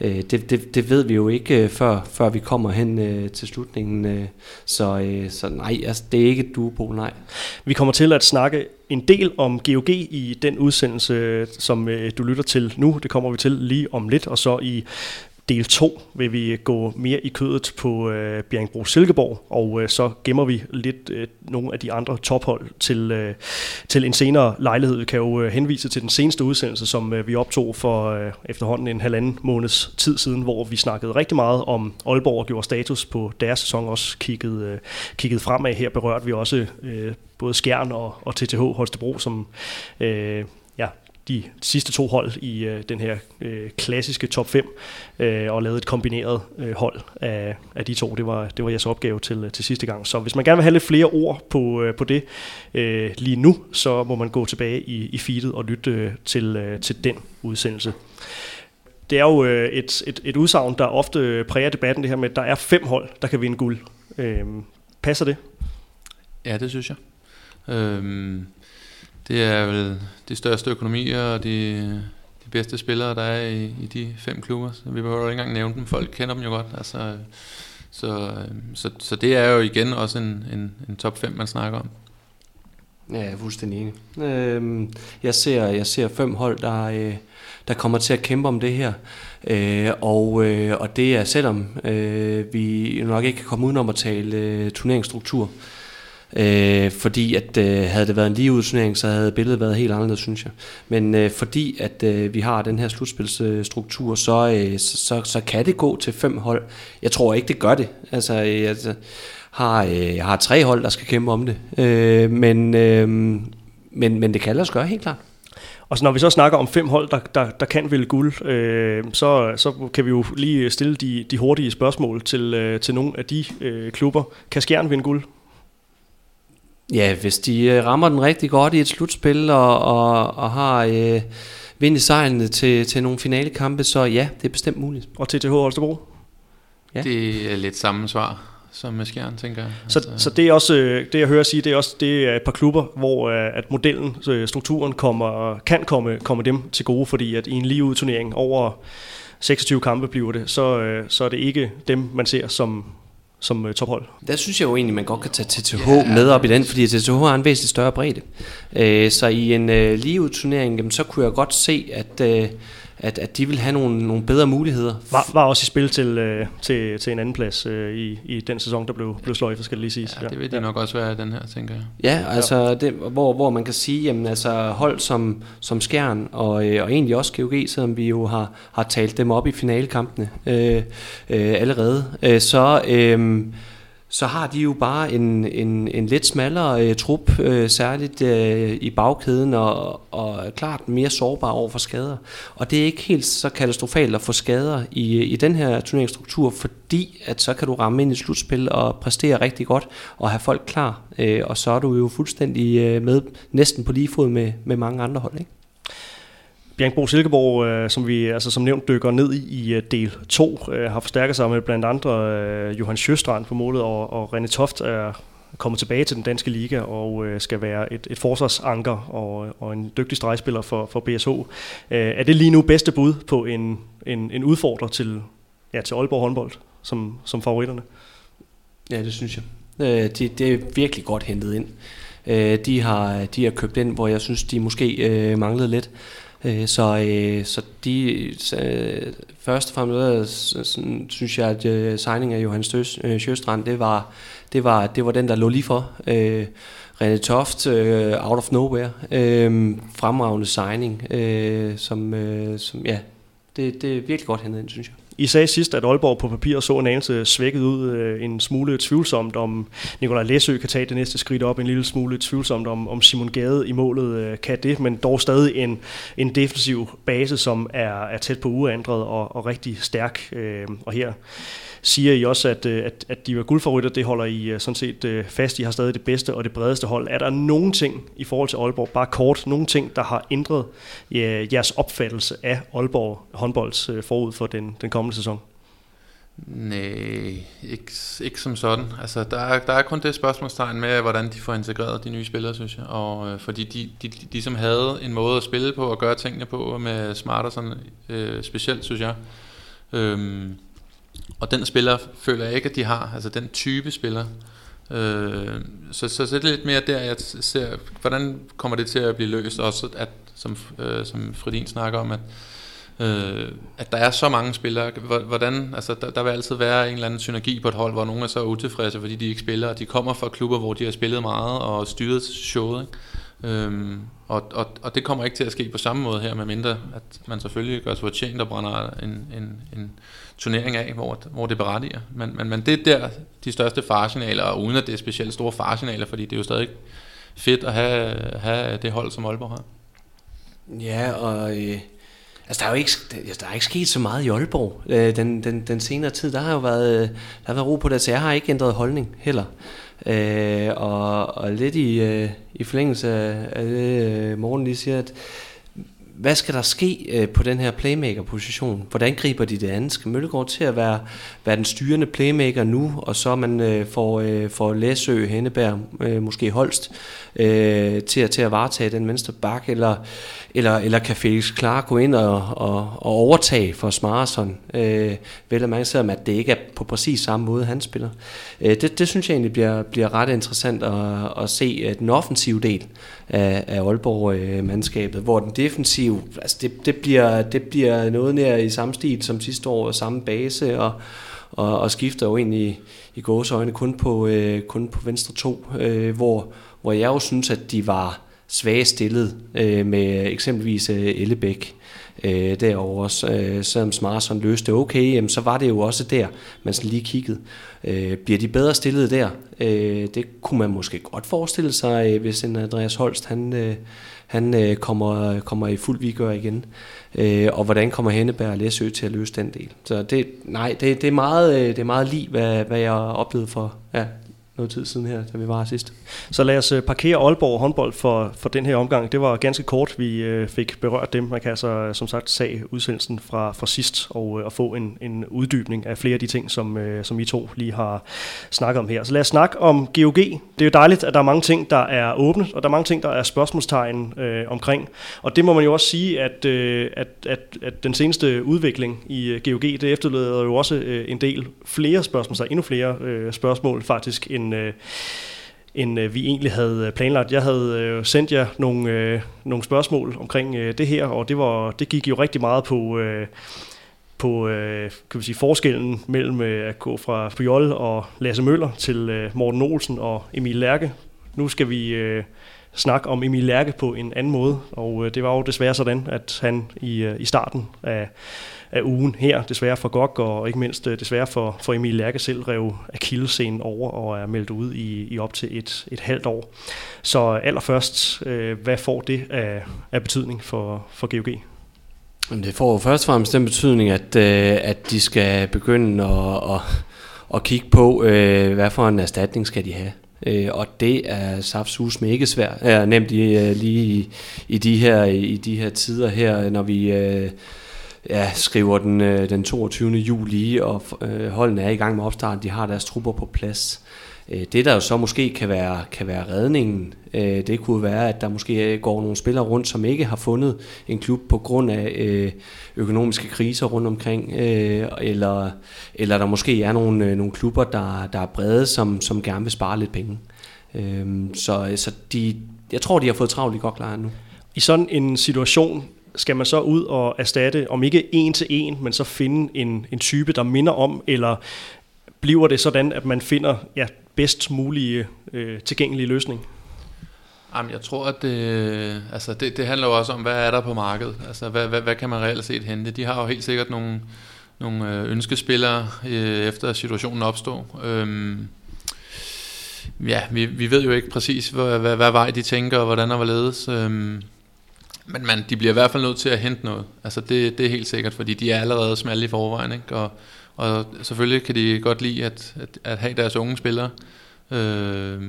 øh, det, det, det ved vi jo ikke, øh, før, før vi kommer hen øh, til slutningen. Øh, så, øh, så nej, altså, det er ikke et duopo, nej. Vi kommer til at snakke en del om GOG i den udsendelse, som øh, du lytter til nu. Det kommer vi til lige om lidt, og så i del 2 vil vi øh, gå mere i kødet på øh, Bjergbro Silkeborg, og øh, så gemmer vi lidt øh, nogle af de andre tophold til, øh, til en senere lejlighed. Vi kan jo øh, henvise til den seneste udsendelse, som øh, vi optog for øh, efterhånden en halvanden måneds tid siden, hvor vi snakkede rigtig meget om Aalborg og gjorde status på deres sæson, også kiggede, øh, kiggede fremad. Her berørte vi også øh, både Skjern og, og TTH Holstebro, som øh, de sidste to hold i øh, den her øh, klassiske top 5 øh, og lavet et kombineret øh, hold af, af de to. Det var, det var jeres opgave til, øh, til sidste gang. Så hvis man gerne vil have lidt flere ord på, øh, på det øh, lige nu, så må man gå tilbage i, i feedet og lytte øh, til, øh, til den udsendelse. Det er jo øh, et, et, et udsagn, der ofte øh, præger debatten, det her med, at der er fem hold, der kan vinde guld. Øh, passer det? Ja, det synes jeg. Øhm, det er vel de største økonomier og de, de bedste spillere, der er i, i de fem klubber. Så vi behøver ikke engang nævne dem. Folk kender dem jo godt. Altså, så, øh, så, så det er jo igen også en, en, en top 5, man snakker om. Ja, jeg er fuldstændig enig. Øhm, jeg, ser, jeg ser fem hold, der, øh, der kommer til at kæmpe om det her. Øh, og, øh, og det er selvom øh, vi nok ikke kan komme udenom at tale øh, turneringsstruktur. Øh, Øh, fordi at øh, havde det været en lige udsnæring, så havde billedet været helt anderledes, synes jeg. Men øh, fordi at øh, vi har den her slutspilsstruktur, så, øh, så, så kan det gå til fem hold. Jeg tror ikke, det gør det. Altså, øh, altså har, øh, jeg har tre hold, der skal kæmpe om det. Øh, men, øh, men, men det kan lade os gøre, helt klart. Og så når vi så snakker om fem hold, der, der, der kan vælge guld, øh, så, så kan vi jo lige stille de, de hurtige spørgsmål til, øh, til nogle af de øh, klubber. Kan Skjern vinde guld? Ja, hvis de øh, rammer den rigtig godt i et slutspil og, og, og har øh, vind i sejlene til, til nogle finalekampe, så ja, det er bestemt muligt. Og TTH Holstebro? Ja. Det er lidt samme svar som med Skjern, tænker jeg. Så, altså, så det er også, øh, det jeg hører sige, det er også det er et par klubber, hvor øh, at modellen, strukturen kommer, kan komme, komme dem til gode, fordi at i en lige turnering over 26 kampe bliver det, så, så er det ikke dem, man ser som, som øh, tophold. Der synes jeg jo egentlig, man godt kan tage TTH yeah. med op i den, fordi TTH har en væsentlig større bredde. Øh, så i en øh, ligeudturnering, så kunne jeg godt se, at, øh, at, at de vil have nogle, nogle bedre muligheder. Var, var også i spil til, øh, til, til en anden plads øh, i, i den sæson, der blev, blev sløjt, skal det lige sige. Ja, det vil det ja. nok også være den her, tænker jeg. Ja, altså det, hvor, hvor man kan sige, jamen altså hold som, som Skjern og, øh, og egentlig også GOG, selvom vi jo har, har talt dem op i finalekampene øh, øh, allerede, øh, så... Øh, så har de jo bare en, en, en lidt smallere øh, trup, øh, særligt øh, i bagkæden, og, og klart mere sårbar over for skader. Og det er ikke helt så katastrofalt at få skader i, i den her turneringsstruktur, fordi at så kan du ramme ind i slutspil og præstere rigtig godt og have folk klar, øh, og så er du jo fuldstændig øh, med næsten på lige fod med, med mange andre hold. Ikke? Bjergbro Silkeborg, øh, som vi altså som nævnt dykker ned i i øh, del 2, øh, har forstærket sig med blandt andre øh, Johan Sjøstrand på målet, og, og René Toft er kommet tilbage til den danske liga og øh, skal være et, et forsvarsanker og, og en dygtig stregspiller for, for BSH. Øh, er det lige nu bedste bud på en, en, en udfordrer til, ja, til Aalborg håndbold som, som favoritterne? Ja, det synes jeg. Øh, det, det er virkelig godt hentet ind. Øh, de, har, de har købt ind, hvor jeg synes, de måske øh, manglede lidt. Øh, så, øh, så de, øh, først og fremmest øh, sådan, synes jeg, at øh, signing af Johan Støs, øh, Sjøstrand, det var, det, var, det var den, der lå lige for. Øh, René Toft, øh, out of nowhere, øh, fremragende signing, øh, som, øh, som ja, det, det er virkelig godt hentet ind, synes jeg. I sagde sidst, at Aalborg på papir så en anelse svækket ud, øh, en smule tvivlsomt om Nikolaj Læsø kan tage det næste skridt op, en lille smule tvivlsomt om, om Simon Gade i målet øh, kan det, men dog stadig en, en defensiv base, som er, er tæt på uændret og, og rigtig stærk. Øh, og her siger I også, at, at, at de var guldfavoritter. Det holder I sådan set fast. I har stadig det bedste og det bredeste hold. Er der nogen ting i forhold til Aalborg, bare kort, nogen ting, der har ændret jeres opfattelse af Aalborg håndbolds forud for den, den kommende sæson? Nej, ikke, ikke som sådan. Altså, der, er, der er kun det spørgsmålstegn med, hvordan de får integreret de nye spillere, synes jeg. Og, øh, fordi de, de, de, de som havde en måde at spille på og gøre tingene på med smart og sådan, øh, specielt, synes jeg. Øhm, og den spiller føler jeg ikke, at de har, altså den type spiller. Øh, så, så, så det er lidt mere der, jeg ser, hvordan kommer det til at blive løst, også at, som, øh, som Fredin snakker om, at, øh, at der er så mange spillere, hvordan, altså der, der vil altid være en eller anden synergi på et hold, hvor nogen er så utilfredse, fordi de ikke spiller, og de kommer fra klubber, hvor de har spillet meget og styret showet, ikke? Øhm, og, og, og det kommer ikke til at ske på samme måde her, medmindre at man selvfølgelig gør sig fortjent og brænder en, en, en turnering af, hvor, hvor det berettiger. Men, men, men det er der de største faresignaler, og uden at det er specielt store faresignaler, fordi det er jo stadig fedt at have, have det hold, som Aalborg har. Ja, og øh, altså, der, er jo ikke, der er ikke sket så meget i Aalborg øh, den, den, den senere tid. Der har jo været, øh, der har været ro på det, så jeg har ikke ændret holdning heller. Øh, og, og lidt i, øh, i forlængelse af, det, øh, Morten lige siger, at hvad skal der ske øh, på den her playmaker-position? Hvordan griber de det an? Skal Møllegaard til at være, være den styrende playmaker nu, og så man øh, får, øh, får Læsø, Henneberg, øh, måske Holst, øh, til, at, til at varetage den venstre bak, eller, eller, eller kan Felix Klar gå ind og, og, og overtage for Smarson? Øh, vel at man selvom at det ikke er på præcis samme måde, han spiller. Øh, det, det synes jeg egentlig bliver, bliver ret interessant at, at se øh, den offensive del af, af Aalborg-mandskabet, hvor den defensive, altså det, det, bliver, det bliver noget nær i samme stil som sidste år, samme base, og, og, og skifter jo ind i, i gåsøjne kun på, øh, kun på venstre to, øh, hvor, hvor jeg jo synes, at de var svage stillet øh, med eksempelvis øh, Ellebæk. øh, Øh, derovre, øh, selvom Smarson løste det okay, jamen, så var det jo også der, man lige kiggede. Øh, bliver de bedre stillet der? Øh, det kunne man måske godt forestille sig, øh, hvis en Andreas Holst han, øh, han øh, kommer, kommer i fuld vigør igen. Øh, og hvordan kommer Henneberg og Læsø til at løse den del? Så det, nej, det, det, er meget, øh, det er meget lige, hvad, hvad jeg oplevede for ja, noget tid siden her, da vi var sidst. Så lad os øh, parkere Aalborg håndbold for, for den her omgang. Det var ganske kort, vi øh, fik berørt dem. Man kan altså øh, som sagt sag udsendelsen fra, fra sidst og, øh, og få en, en uddybning af flere af de ting, som, øh, som I to lige har snakket om her. Så lad os snakke om GOG. Det er jo dejligt, at der er mange ting, der er åbne, og der er mange ting, der er spørgsmålstegn øh, omkring. Og det må man jo også sige, at, øh, at, at, at den seneste udvikling i GOG, det efterlader jo også øh, en del flere spørgsmål, så endnu flere øh, spørgsmål faktisk, end end, øh, end øh, vi egentlig havde øh, planlagt. Jeg havde øh, sendt jer nogle, øh, nogle spørgsmål omkring øh, det her, og det, var, det gik jo rigtig meget på... Øh, på øh, kan vi sige, forskellen mellem øh, at gå fra Pujol og Lasse Møller til øh, Morten Olsen og Emil Lærke. Nu skal vi øh, snakke om Emil Lærke på en anden måde, og øh, det var jo desværre sådan, at han i, øh, i starten af af ugen her, desværre for GOG, og ikke mindst øh, desværre for, for Emil Lærke selv, rev akillescenen over og er meldt ud i, i op til et, et halvt år. Så allerførst, øh, hvad får det af, af betydning for, for GOG? Det får jo først og fremmest den betydning, at, øh, at de skal begynde at, at, at kigge på, øh, hvad for en erstatning skal de have. Øh, og det er saftsus med ikke svært. Er nemt i, øh, lige i, i, de her, i de her tider her, når vi... Øh, ja, skriver den, øh, den 22. juli, og øh, holdene er i gang med opstart, de har deres trupper på plads. Øh, det der jo så måske kan være, kan være redningen, øh, det kunne være, at der måske går nogle spillere rundt, som ikke har fundet en klub på grund af øh, økonomiske kriser rundt omkring, øh, eller, eller der måske er nogle, øh, nogle klubber, der, der er brede, som, som gerne vil spare lidt penge. Øh, så så de, jeg tror, de har fået travlt i godt klar nu. I sådan en situation, skal man så ud og erstatte, om ikke en til en, men så finde en, en type, der minder om, eller bliver det sådan, at man finder ja, bedst mulige øh, tilgængelige løsning? Jamen, jeg tror, at det, altså det, det handler jo også om, hvad er der på markedet? Altså, hvad, hvad, hvad kan man reelt set hente? De har jo helt sikkert nogle, nogle øh, ønskespillere, øh, efter situationen opstår. Øhm, ja, vi, vi ved jo ikke præcis, hvad, hvad, hvad vej de tænker, og hvordan og hvorledes. Øhm, men man, de bliver i hvert fald nødt til at hente noget. Altså det, det er helt sikkert, fordi de er allerede smalle i forvejen. Ikke? Og, og selvfølgelig kan de godt lide at, at, at have deres unge spillere. Øh,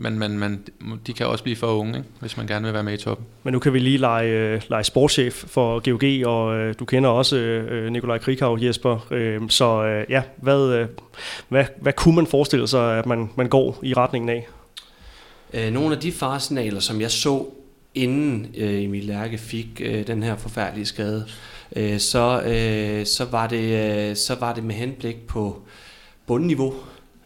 men, men, men de kan også blive for unge, ikke? hvis man gerne vil være med i toppen. Men nu kan vi lige lege, øh, lege sportschef for GOG, og øh, du kender også øh, Nikolaj Krikau, Jesper. Øh, så øh, ja, hvad, øh, hvad, hvad kunne man forestille sig, at man, man går i retningen af? Øh, nogle af de farsignaler, som jeg så inden øh, Emil Lærke fik øh, den her forfærdelige skade, øh, så, øh, så, var det, øh, så var det med henblik på bundniveau,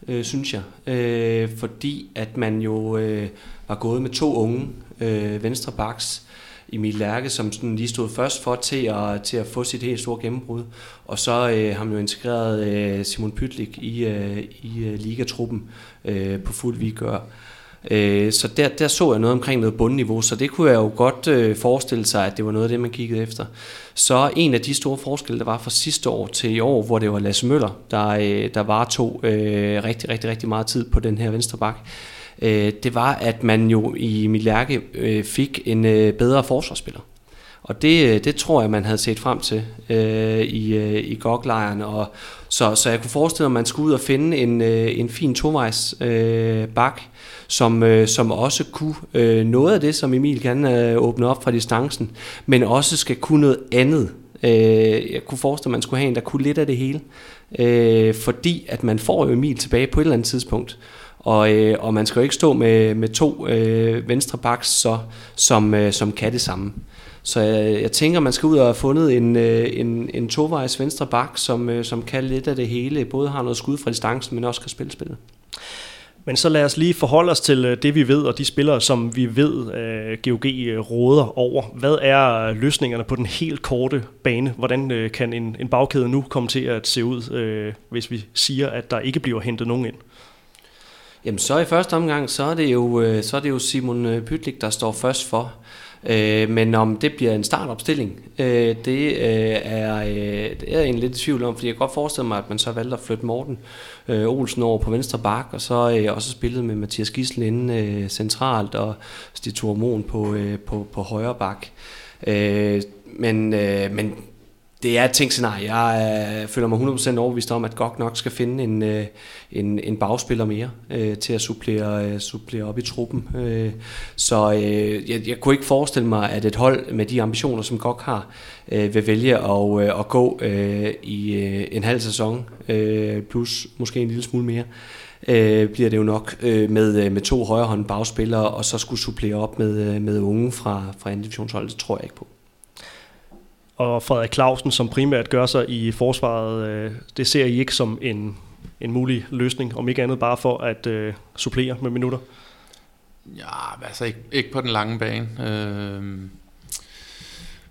øh, synes jeg. Øh, fordi at man jo øh, var gået med to unge øh, venstre backs, Emil Lærke, som sådan lige stod først for til at, til at få sit helt store gennembrud. Og så øh, har man jo integreret øh, Simon Pytlik i, øh, i øh, ligatruppen øh, på fuld vigør. Øh, så der, der så jeg noget omkring noget bundniveau, så det kunne jeg jo godt øh, forestille sig, at det var noget af det, man kiggede efter. Så en af de store forskelle, der var fra sidste år til i år, hvor det var Lasse Møller, der, øh, der var to øh, rigtig, rigtig, rigtig meget tid på den her venstre bak, øh, det var, at man jo i Milærke øh, fik en øh, bedre forsvarsspiller. Og det, øh, det tror jeg, man havde set frem til øh, i, øh, i GOG-lejren. Og, så, så jeg kunne forestille mig, at man skulle ud og finde en, øh, en fin tovejs øh, bak, som, øh, som også kunne øh, noget af det, som Emil kan øh, åbne op fra distancen, men også skal kunne noget andet. Øh, jeg kunne forestille mig, at man skulle have en, der kunne lidt af det hele, øh, fordi at man får jo Emil tilbage på et eller andet tidspunkt. Og, øh, og man skal jo ikke stå med, med to øh, venstre backs, så, som, øh, som kan det samme. Så jeg, jeg tænker, man skal ud og have fundet en, øh, en, en tovejs venstre bak, som, øh, som kan lidt af det hele. Både har noget skud fra distancen, men også kan spille spillet. Men så lad os lige forholde os til øh, det, vi ved, og de spillere, som vi ved, GOG råder over. Hvad er løsningerne på den helt korte bane? Hvordan kan en, en bagkæde nu komme til at se ud, hvis vi siger, at der ikke bliver hentet nogen ind? Jamen så i første omgang, så er det jo, så er det jo Simon Pytlik, der står først for. Øh, men om det bliver en startopstilling, øh, det, øh, er, øh, det er jeg egentlig lidt i tvivl om, fordi jeg kan godt forestille mig, at man så valgte at flytte Morten øh, Olsen over på venstre bak, og så øh, også spillet med Mathias Gissel inde øh, centralt, og Stig Mon på, øh, på, på højre bak. Øh, men, øh, men det er et tænkscenarie. Jeg øh, føler mig 100% overbevist om, at GOG nok skal finde en, øh, en, en bagspiller mere øh, til at supplere, øh, supplere op i truppen. Øh, så øh, jeg, jeg kunne ikke forestille mig, at et hold med de ambitioner, som Gok har, øh, vil vælge at, øh, at gå øh, i øh, en halv sæson, øh, plus måske en lille smule mere øh, bliver det jo nok øh, med, øh, med to højrehånd bagspillere, og så skulle supplere op med, øh, med unge fra, fra anden divisionshold. Det tror jeg ikke på og Frederik Clausen, som primært gør sig i forsvaret, øh, det ser I ikke som en, en mulig løsning, om ikke andet bare for at øh, supplere med minutter? Ja, altså ikke, ikke på den lange bane. Øh,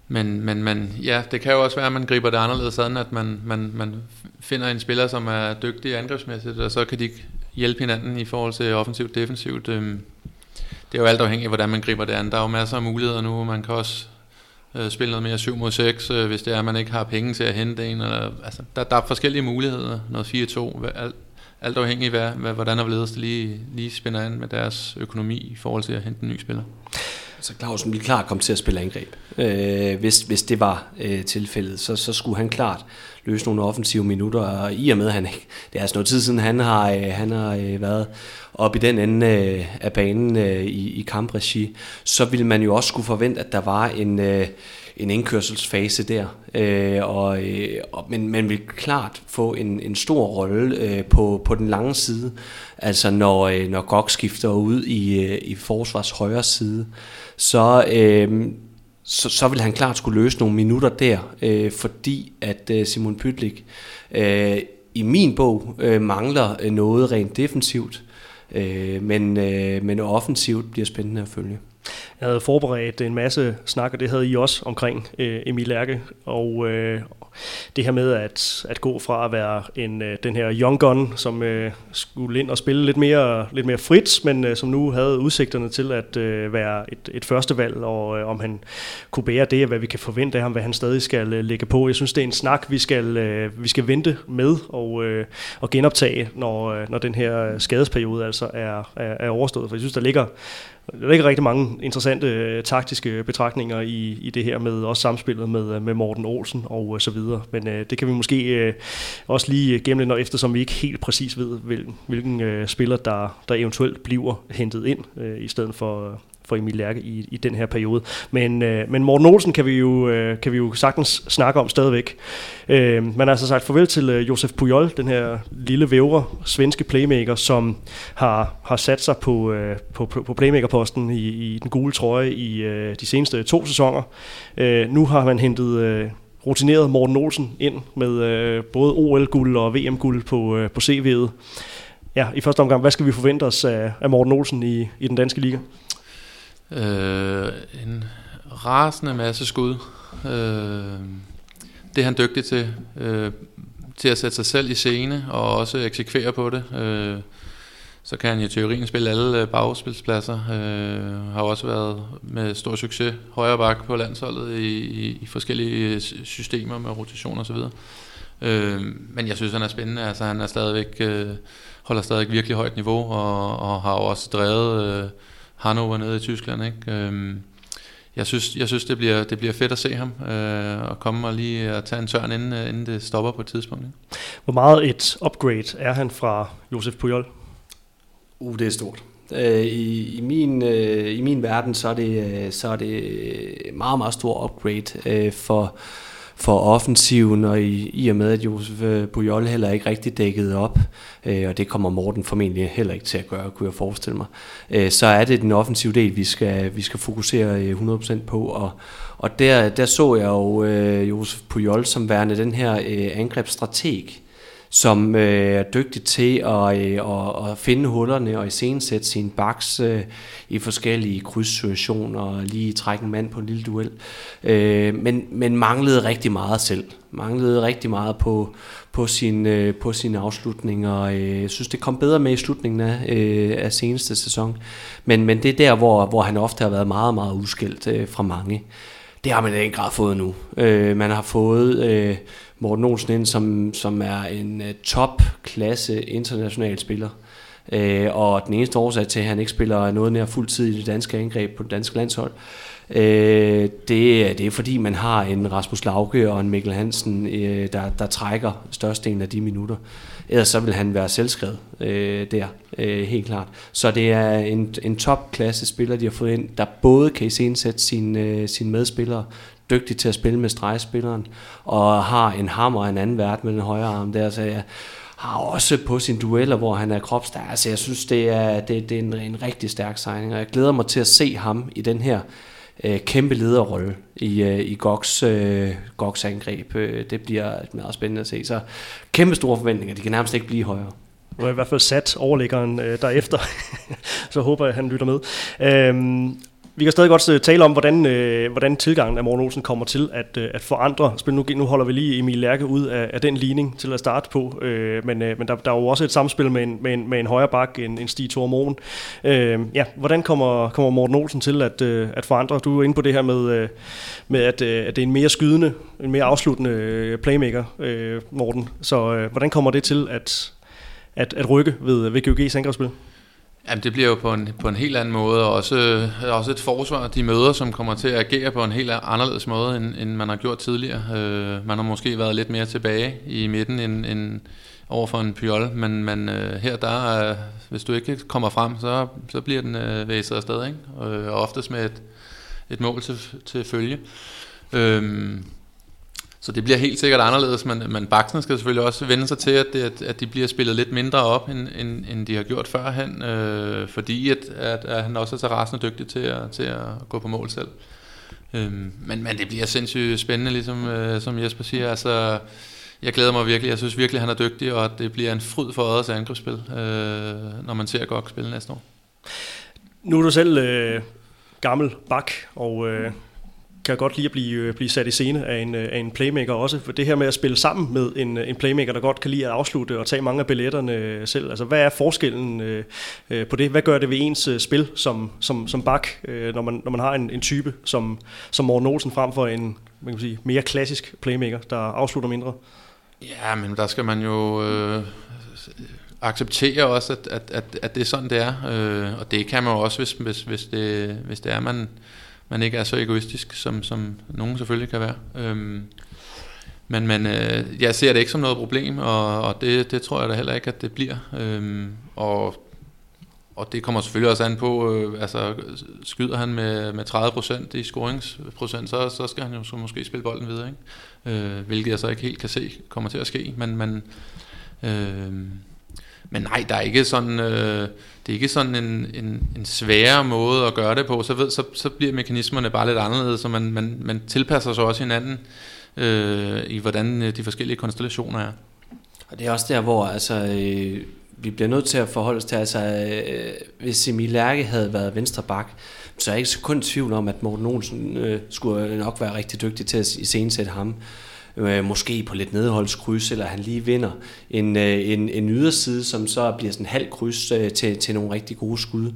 men, men, men ja, det kan jo også være, at man griber det anderledes sådan, at man, man, man finder en spiller, som er dygtig angrebsmæssigt, og så kan de hjælpe hinanden i forhold til offensivt defensivt. Øh, det er jo alt afhængigt af, hvordan man griber det an. Der er jo masser af muligheder nu. Man kan også øh, spille noget mere 7 mod 6, øh, hvis det er, at man ikke har penge til at hente en. Eller, altså, der, der er forskellige muligheder, noget 4-2, alt, alt afhængig af, hvad, hvordan og hvorledes det lige, lige spænder an med deres økonomi i forhold til at hente en ny spiller. Så Clausen ville klart komme til at spille angreb. Øh, hvis, hvis det var øh, tilfældet, så, så skulle han klart løse nogle offensive minutter, og i og med, at han ikke, det er altså noget tid siden, han har, øh, han har øh, været op i den ende øh, af banen øh, i, i kampregi, så ville man jo også skulle forvente, at der var en, øh, en indkørselsfase der, øh, og, øh, og, men man vil klart få en, en stor rolle øh, på, på den lange side, altså når, øh, når Gok skifter ud i, øh, i forsvars højre side, så, øh, så, så vil han klart skulle løse nogle minutter der, øh, fordi at øh, Simon Pytlik øh, i min bog øh, mangler øh, noget rent defensivt, øh, men, øh, men offensivt bliver spændende at følge. Jeg havde forberedt en masse snak, og det havde I også omkring øh, Emil Lærke, og øh, det her med at, at gå fra at være en, øh, den her young gun, som øh, skulle ind og spille lidt mere, lidt mere frit, men øh, som nu havde udsigterne til at øh, være et, et førstevalg, og øh, om han kunne bære det, og hvad vi kan forvente af ham, hvad han stadig skal øh, lægge på. Jeg synes, det er en snak, vi skal, øh, vi skal vente med og, øh, og genoptage, når, øh, når den her skadesperiode altså er, er, er overstået. For jeg synes, der ligger der ligger rigtig mange interessante øh, taktiske betragtninger i, i det her med også samspillet med, øh, med Morten Olsen og øh, så videre. Men øh, det kan vi måske øh, også lige gennem når eftersom vi ikke helt præcis ved, hvilken, hvilken øh, spiller, der, der eventuelt bliver hentet ind, øh, i stedet for, øh, for Emil Lærke i, i den her periode. Men, øh, men Morten Olsen kan vi, jo, øh, kan vi jo sagtens snakke om stadigvæk. Øh, man har altså sagt farvel til øh, Josef Pujol, den her lille vævre svenske playmaker, som har, har sat sig på, øh, på, på playmakerposten i, i den gule trøje i øh, de seneste to sæsoner. Øh, nu har man hentet... Øh, rutineret Morten Olsen ind med øh, både OL-guld og VM-guld på, øh, på CV'et. Ja, i første omgang, hvad skal vi forvente os af, af Morten Olsen i, i den danske liga? Øh, en rasende masse skud. Øh, det er han dygtig til. Øh, til at sætte sig selv i scene og også eksekvere på det. Øh, så kan han i teorien spille alle øh, bagspilspladser. Øh, har også været med stor succes højre bak på landsholdet i, i, i forskellige øh, systemer med rotation og så videre. Øh, men jeg synes, han er spændende. Altså, han er stadigvæk, øh, holder stadig virkelig højt niveau og, og har også drevet øh, Hannover nede i Tyskland. Ikke? Øhm, jeg synes, jeg synes det, bliver, det bliver fedt at se ham øh, og komme og lige at tage en tørn, inden, øh, inden det stopper på et tidspunkt. Ikke? Hvor meget et upgrade er han fra Josef Pujol? Uh, det er stort. Øh, I, i, min, øh, I min verden, så er det, så er det meget, meget stor upgrade for for offensiven, og i, i og med, at Josef øh, Pujol heller ikke rigtig dækket op, øh, og det kommer Morten formentlig heller ikke til at gøre, kunne jeg forestille mig, øh, så er det den offensive del, vi skal, vi skal fokusere øh, 100% på, og, og der, der så jeg jo øh, Josef Pujol som værende den her øh, angrebsstrateg, som øh, er dygtig til at, øh, at, at finde hullerne og iscenesætte sin baks øh, i forskellige krydssituationer og lige trække en mand på en lille duel. Øh, men, men manglede rigtig meget selv. Manglede rigtig meget på, på, sin, øh, på sin afslutninger. Jeg øh, jeg synes, det kom bedre med i slutningen af, øh, af seneste sæson. Men, men det er der, hvor, hvor han ofte har været meget, meget udskilt øh, fra mange. Det har man i den grad fået nu. Øh, man har fået øh, Morten Olsen ind, som, som er en øh, topklasse international spiller. Øh, og den eneste årsag til, at han ikke spiller noget nær fuld tid i det danske angreb på det danske landshold, øh, det, det er fordi, man har en Rasmus Lauke og en Mikkel Hansen, øh, der, der trækker størstedelen af de minutter. Ellers så vil han være selvskrevet øh, der, øh, helt klart. Så det er en, en topklasse spiller, de har fået ind, der både kan iscenesætte øh, sine, øh, sin medspillere, dygtig til at spille med stregspilleren, og har en hammer og en anden vært med den højre arm der, så jeg har også på sine dueller, hvor han er kropstærk. Altså jeg synes, det er, det, det er en, en rigtig stærk signing, og jeg glæder mig til at se ham i den her øh, kæmpe lederrolle i, øh, i Goks, øh, Goks angreb. Øh, det bliver meget spændende at se. Så kæmpe store forventninger. De kan nærmest ikke blive højere. Nu er i hvert fald sat overlæggeren øh, derefter, så håber jeg, at han lytter med. Øhm, vi kan stadig godt øh, tale om, hvordan, øh, hvordan tilgangen af Morten Olsen kommer til at, øh, at forandre spil. Nu, nu holder vi lige Emil Lærke ud af, af den ligning til at starte på, øh, men, øh, men der, der er jo også et samspil med en, med en, med en højre bak, en, en Stig Thor Øh, ja, hvordan kommer, kommer Morten Olsen til at, øh, at forandre? Du er inde på det her med, øh, med at, øh, at det er en mere skydende, en mere afsluttende øh, playmaker, øh, Morten. Så øh, hvordan kommer det til at, at, at rykke ved, ved GOG's angrebsspil? Jamen, det bliver jo på en, på en helt anden måde, og også, øh, også et forsvar, de møder, som kommer til at agere på en helt anderledes måde, end, end man har gjort tidligere. Øh, man har måske været lidt mere tilbage i midten end, end over for en pyol, men, men øh, her der, øh, hvis du ikke kommer frem, så, så bliver den øh, væset afsted, ikke? Og, og oftest med et, et mål til, til følge. Øh, så det bliver helt sikkert anderledes, men, men Baksen skal selvfølgelig også vende sig til, at, det, at de bliver spillet lidt mindre op, end, end, end de har gjort førhen, øh, fordi at, at, at han også er så rasende dygtig til at, til at gå på mål selv. Øh, men, men det bliver sindssygt spændende, ligesom øh, som Jesper siger. Altså, jeg glæder mig virkelig. Jeg synes virkelig, at han er dygtig, og at det bliver en fryd for øjet angrebsspil, øh, når man ser godt spille næste år. Nu er du selv øh, gammel bak, og øh, kan godt lide at blive, øh, blive sat i scene af en, øh, af en playmaker også. For det her med at spille sammen med en, øh, en playmaker, der godt kan lide at afslutte og tage mange af billetterne selv. Altså, hvad er forskellen øh, på det? Hvad gør det ved ens spil som, som, som bak, øh, når, man, når man har en, en type som, som Morten Olsen frem for en man kan sige, mere klassisk playmaker, der afslutter mindre? Ja, men der skal man jo... Øh acceptere også, at, at, at, at det er sådan, det er. Øh, og det kan man jo også, hvis, hvis, hvis, det, hvis det er, man, man ikke er så egoistisk, som, som nogen selvfølgelig kan være. Øhm, men men øh, jeg ser det ikke som noget problem, og, og det, det tror jeg da heller ikke, at det bliver. Øhm, og, og det kommer selvfølgelig også an på, øh, altså skyder han med, med 30% i scoringsprocent, så, så skal han jo så måske spille bolden videre, ikke? Øh, hvilket jeg så ikke helt kan se kommer til at ske. Men, men, øh, men nej, der er ikke sådan... Øh, det er ikke sådan en, en, en sværere måde at gøre det på, så, ved, så, så bliver mekanismerne bare lidt anderledes, så man, man, man tilpasser sig også hinanden øh, i, hvordan øh, de forskellige konstellationer er. Og det er også der, hvor altså, øh, vi bliver nødt til at forholde os til, altså, øh, hvis Emil Lærke havde været venstre bak, så er jeg ikke kun tvivl om, at Morten Olsen øh, skulle nok være rigtig dygtig til at iscenesætte ham øh, måske på lidt nedholdskryds, eller han lige vinder en, øh, en, en yderside, som så bliver sådan en halv kryds øh, til, til nogle rigtig gode skud.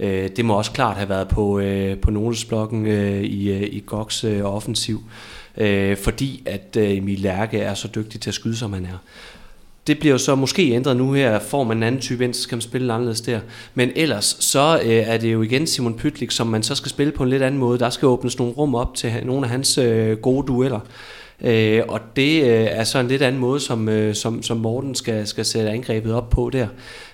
Øh, det må også klart have været på, øh, på Nolesblokken øh, i, øh, i Goks øh, offensiv, øh, fordi at øh, Emil Lærke er så dygtig til at skyde, som han er. Det bliver jo så måske ændret nu her, får man en anden type ind, så skal man spille anderledes der. Men ellers, så øh, er det jo igen Simon Pytlik, som man så skal spille på en lidt anden måde. Der skal åbnes nogle rum op til nogle af hans øh, gode dueller. Øh, og det øh, er så en lidt anden måde, som, øh, som, som Morten skal, skal sætte angrebet op på der.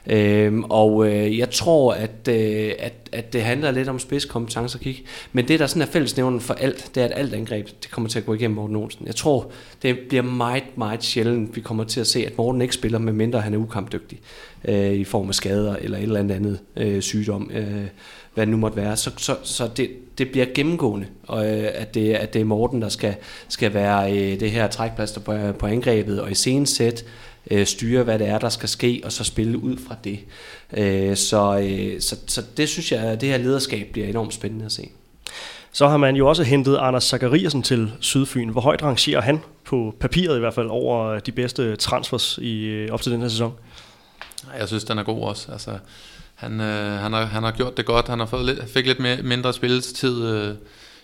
Øh, og øh, jeg tror, at, øh, at, at det handler lidt om spidskompetencer kig. Men det, der sådan er fællesnævnen for alt, det er, at alt angreb det kommer til at gå igennem Morten Olsen. Jeg tror, det bliver meget, meget sjældent, vi kommer til at se, at Morten ikke spiller, med mindre han er ukampdygtig øh, i form af skader eller et eller andet andet øh, sygdom. Øh, hvad det nu måtte være, så, så, så det, det bliver gennemgående, og øh, at, det, at det er Morten, der skal, skal være øh, det her trækplaster på, på angrebet, og i scenesæt øh, styre, hvad det er, der skal ske, og så spille ud fra det. Øh, så, øh, så, så det synes jeg, at det her lederskab bliver enormt spændende at se. Så har man jo også hentet Anders Zachariasen til Sydfyn. Hvor højt rangerer han på papiret i hvert fald over de bedste transfers i, øh, op til den her sæson? Jeg synes, den er god også. Altså, han, øh, han, har, han har gjort det godt. Han har fået lidt, fik lidt mere, mindre spilletid øh,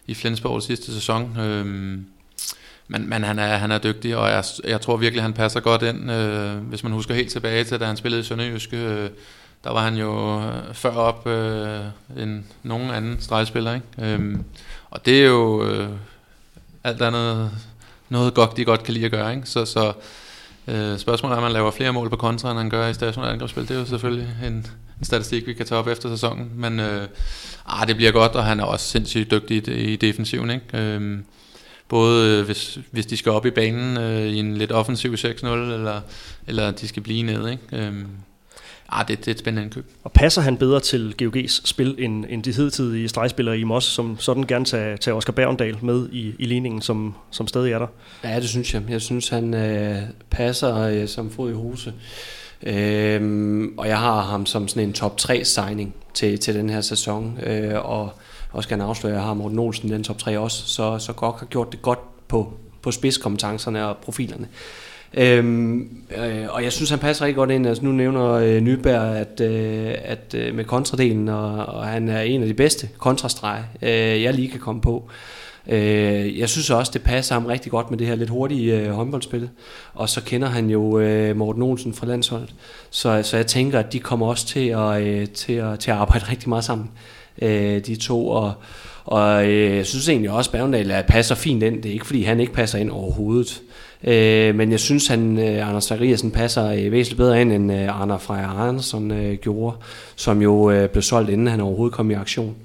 i Flensborg sidste sæson. Øh, men, men han, er, han er dygtig, og jeg, jeg tror virkelig, han passer godt ind. Øh, hvis man husker helt tilbage til, da han spillede i Sønderjyske, øh, der var han jo øh, før op øh, end nogen anden stregspiller. Ikke? Øh, og det er jo øh, alt andet noget godt, de godt kan lide at gøre. Ikke? Så, så øh, spørgsmålet er, om man laver flere mål på kontra, end han gør i stationært angrebsspil. Det er jo selvfølgelig en, en statistik, vi kan tage op efter sæsonen. Men øh, ah, det bliver godt, og han er også sindssygt dygtig i, i defensiven. Ikke? Øh, både øh, hvis, hvis de skal op i banen øh, i en lidt offensiv 6-0, eller, eller de skal blive nede. Ikke? Øh, Ah, det, det er et spændende indkøb. Og passer han bedre til GOG's spil end, end de hidtidige stregspillere i Moss, som sådan gerne tager, tager Oscar Bergendal med i, i ligningen, som, som stadig er der? Ja, det synes jeg. Jeg synes, han øh, passer øh, som fod i huse. Øhm, og jeg har ham som sådan en top 3 signing til, til den her sæson. Øh, og også kan afsløre, at jeg har Morten Olsen den top 3 også. Så, så godt har gjort det godt på, på spidskompetencerne og profilerne. Øhm, øh, og jeg synes, han passer rigtig godt ind. Altså, nu nævner øh, Nyberg, at, øh, at øh, med kontradelen, og, og han er en af de bedste kontrastreger, øh, jeg lige kan komme på. Øh, jeg synes også, det passer ham rigtig godt med det her lidt hurtige øh, håndboldspil. Og så kender han jo øh, Morten Olsen fra landsholdet. Så, så jeg tænker, at de kommer også til at, øh, til at, til at arbejde rigtig meget sammen, øh, de to. Og, og øh, jeg synes egentlig også, at Bergendal passer fint ind. Det er ikke, fordi han ikke passer ind overhovedet. Øh, men jeg synes, han øh, Anders Zachariasen passer øh, væsentligt bedre ind, end øh, Arne Freja Andersen øh, gjorde, som jo øh, blev solgt, inden han overhovedet kom i aktion.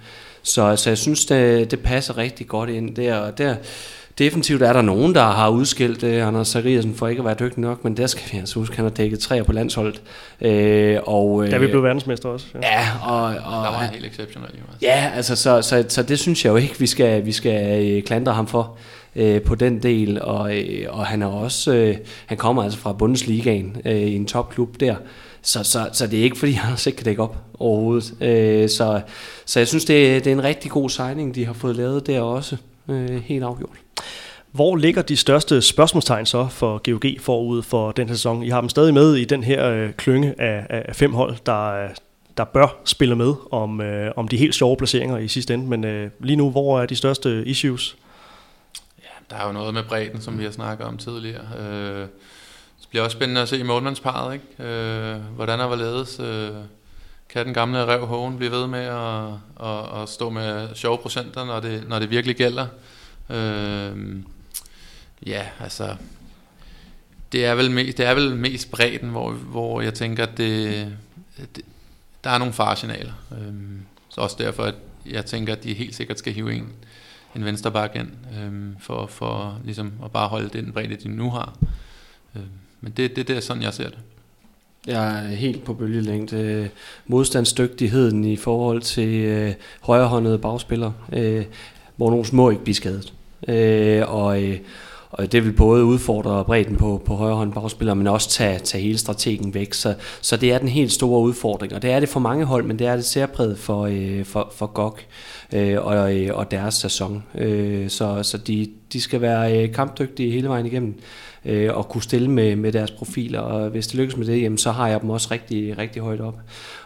Så, så jeg synes, det, det passer rigtig godt ind der. Og der definitivt er der nogen, der har udskilt øh, Anders Zachariasen for ikke at være dygtig nok, men der skal vi altså huske, han har dækket træer på landsholdet. Øh, og, øh, der vi blev verdensmester også. Ja, ja og, og, der var en helt exceptionel. Ja, altså, så, så, så, det synes jeg jo ikke, vi skal, vi skal øh, klandre ham for øh, på den del, og, øh, og han er også, øh, han kommer altså fra Bundesligaen øh, i en topklub der, så, så, så det er ikke fordi, han ikke kan dække op overhovedet. Øh, så, så jeg synes, det er, det er en rigtig god signing, de har fået lavet der også, øh, helt afgjort. Hvor ligger de største spørgsmålstegn så for GOG forud for den her sæson? I har dem stadig med i den her øh, klynge af, af fem hold, der, øh, der bør spille med om, øh, om de helt sjove placeringer i sidste ende. Men øh, lige nu, hvor er de største issues? Ja, Der er jo noget med bredden, som vi har snakket om tidligere. Øh, det bliver også spændende at se i målmandsparet, ikke? Øh, hvordan er hvorledes øh, kan den gamle rev Hågen blive ved med at, at, at stå med sjove procenter, når det, når det virkelig gælder. Øh, ja, altså det er vel mest, det er vel mest bredden, hvor, hvor jeg tænker, at det, det, der er nogle faresignaler. Øhm, så også derfor, at jeg tænker, at de helt sikkert skal hive en en venstreback ind, øhm, for, for ligesom at bare holde den bredde, de nu har. Øhm, men det, det, det er sådan, jeg ser det. Jeg er helt på bølgelængde. Modstandsdygtigheden i forhold til øh, højrehåndede bagspillere, øh, hvor nogle små ikke blive skadet. Øh, og, øh, og det vil både udfordre bredden på, på højre hånd bagspiller, men også tage, tage hele strategen væk. Så, så det er den helt store udfordring, og det er det for mange hold, men det er det særpræget for, øh, for, for GOG øh, og, øh, og deres sæson. Øh, så så de, de skal være øh, kampdygtige hele vejen igennem øh, og kunne stille med, med deres profiler, og hvis det lykkes med det, jamen, så har jeg dem også rigtig, rigtig højt op.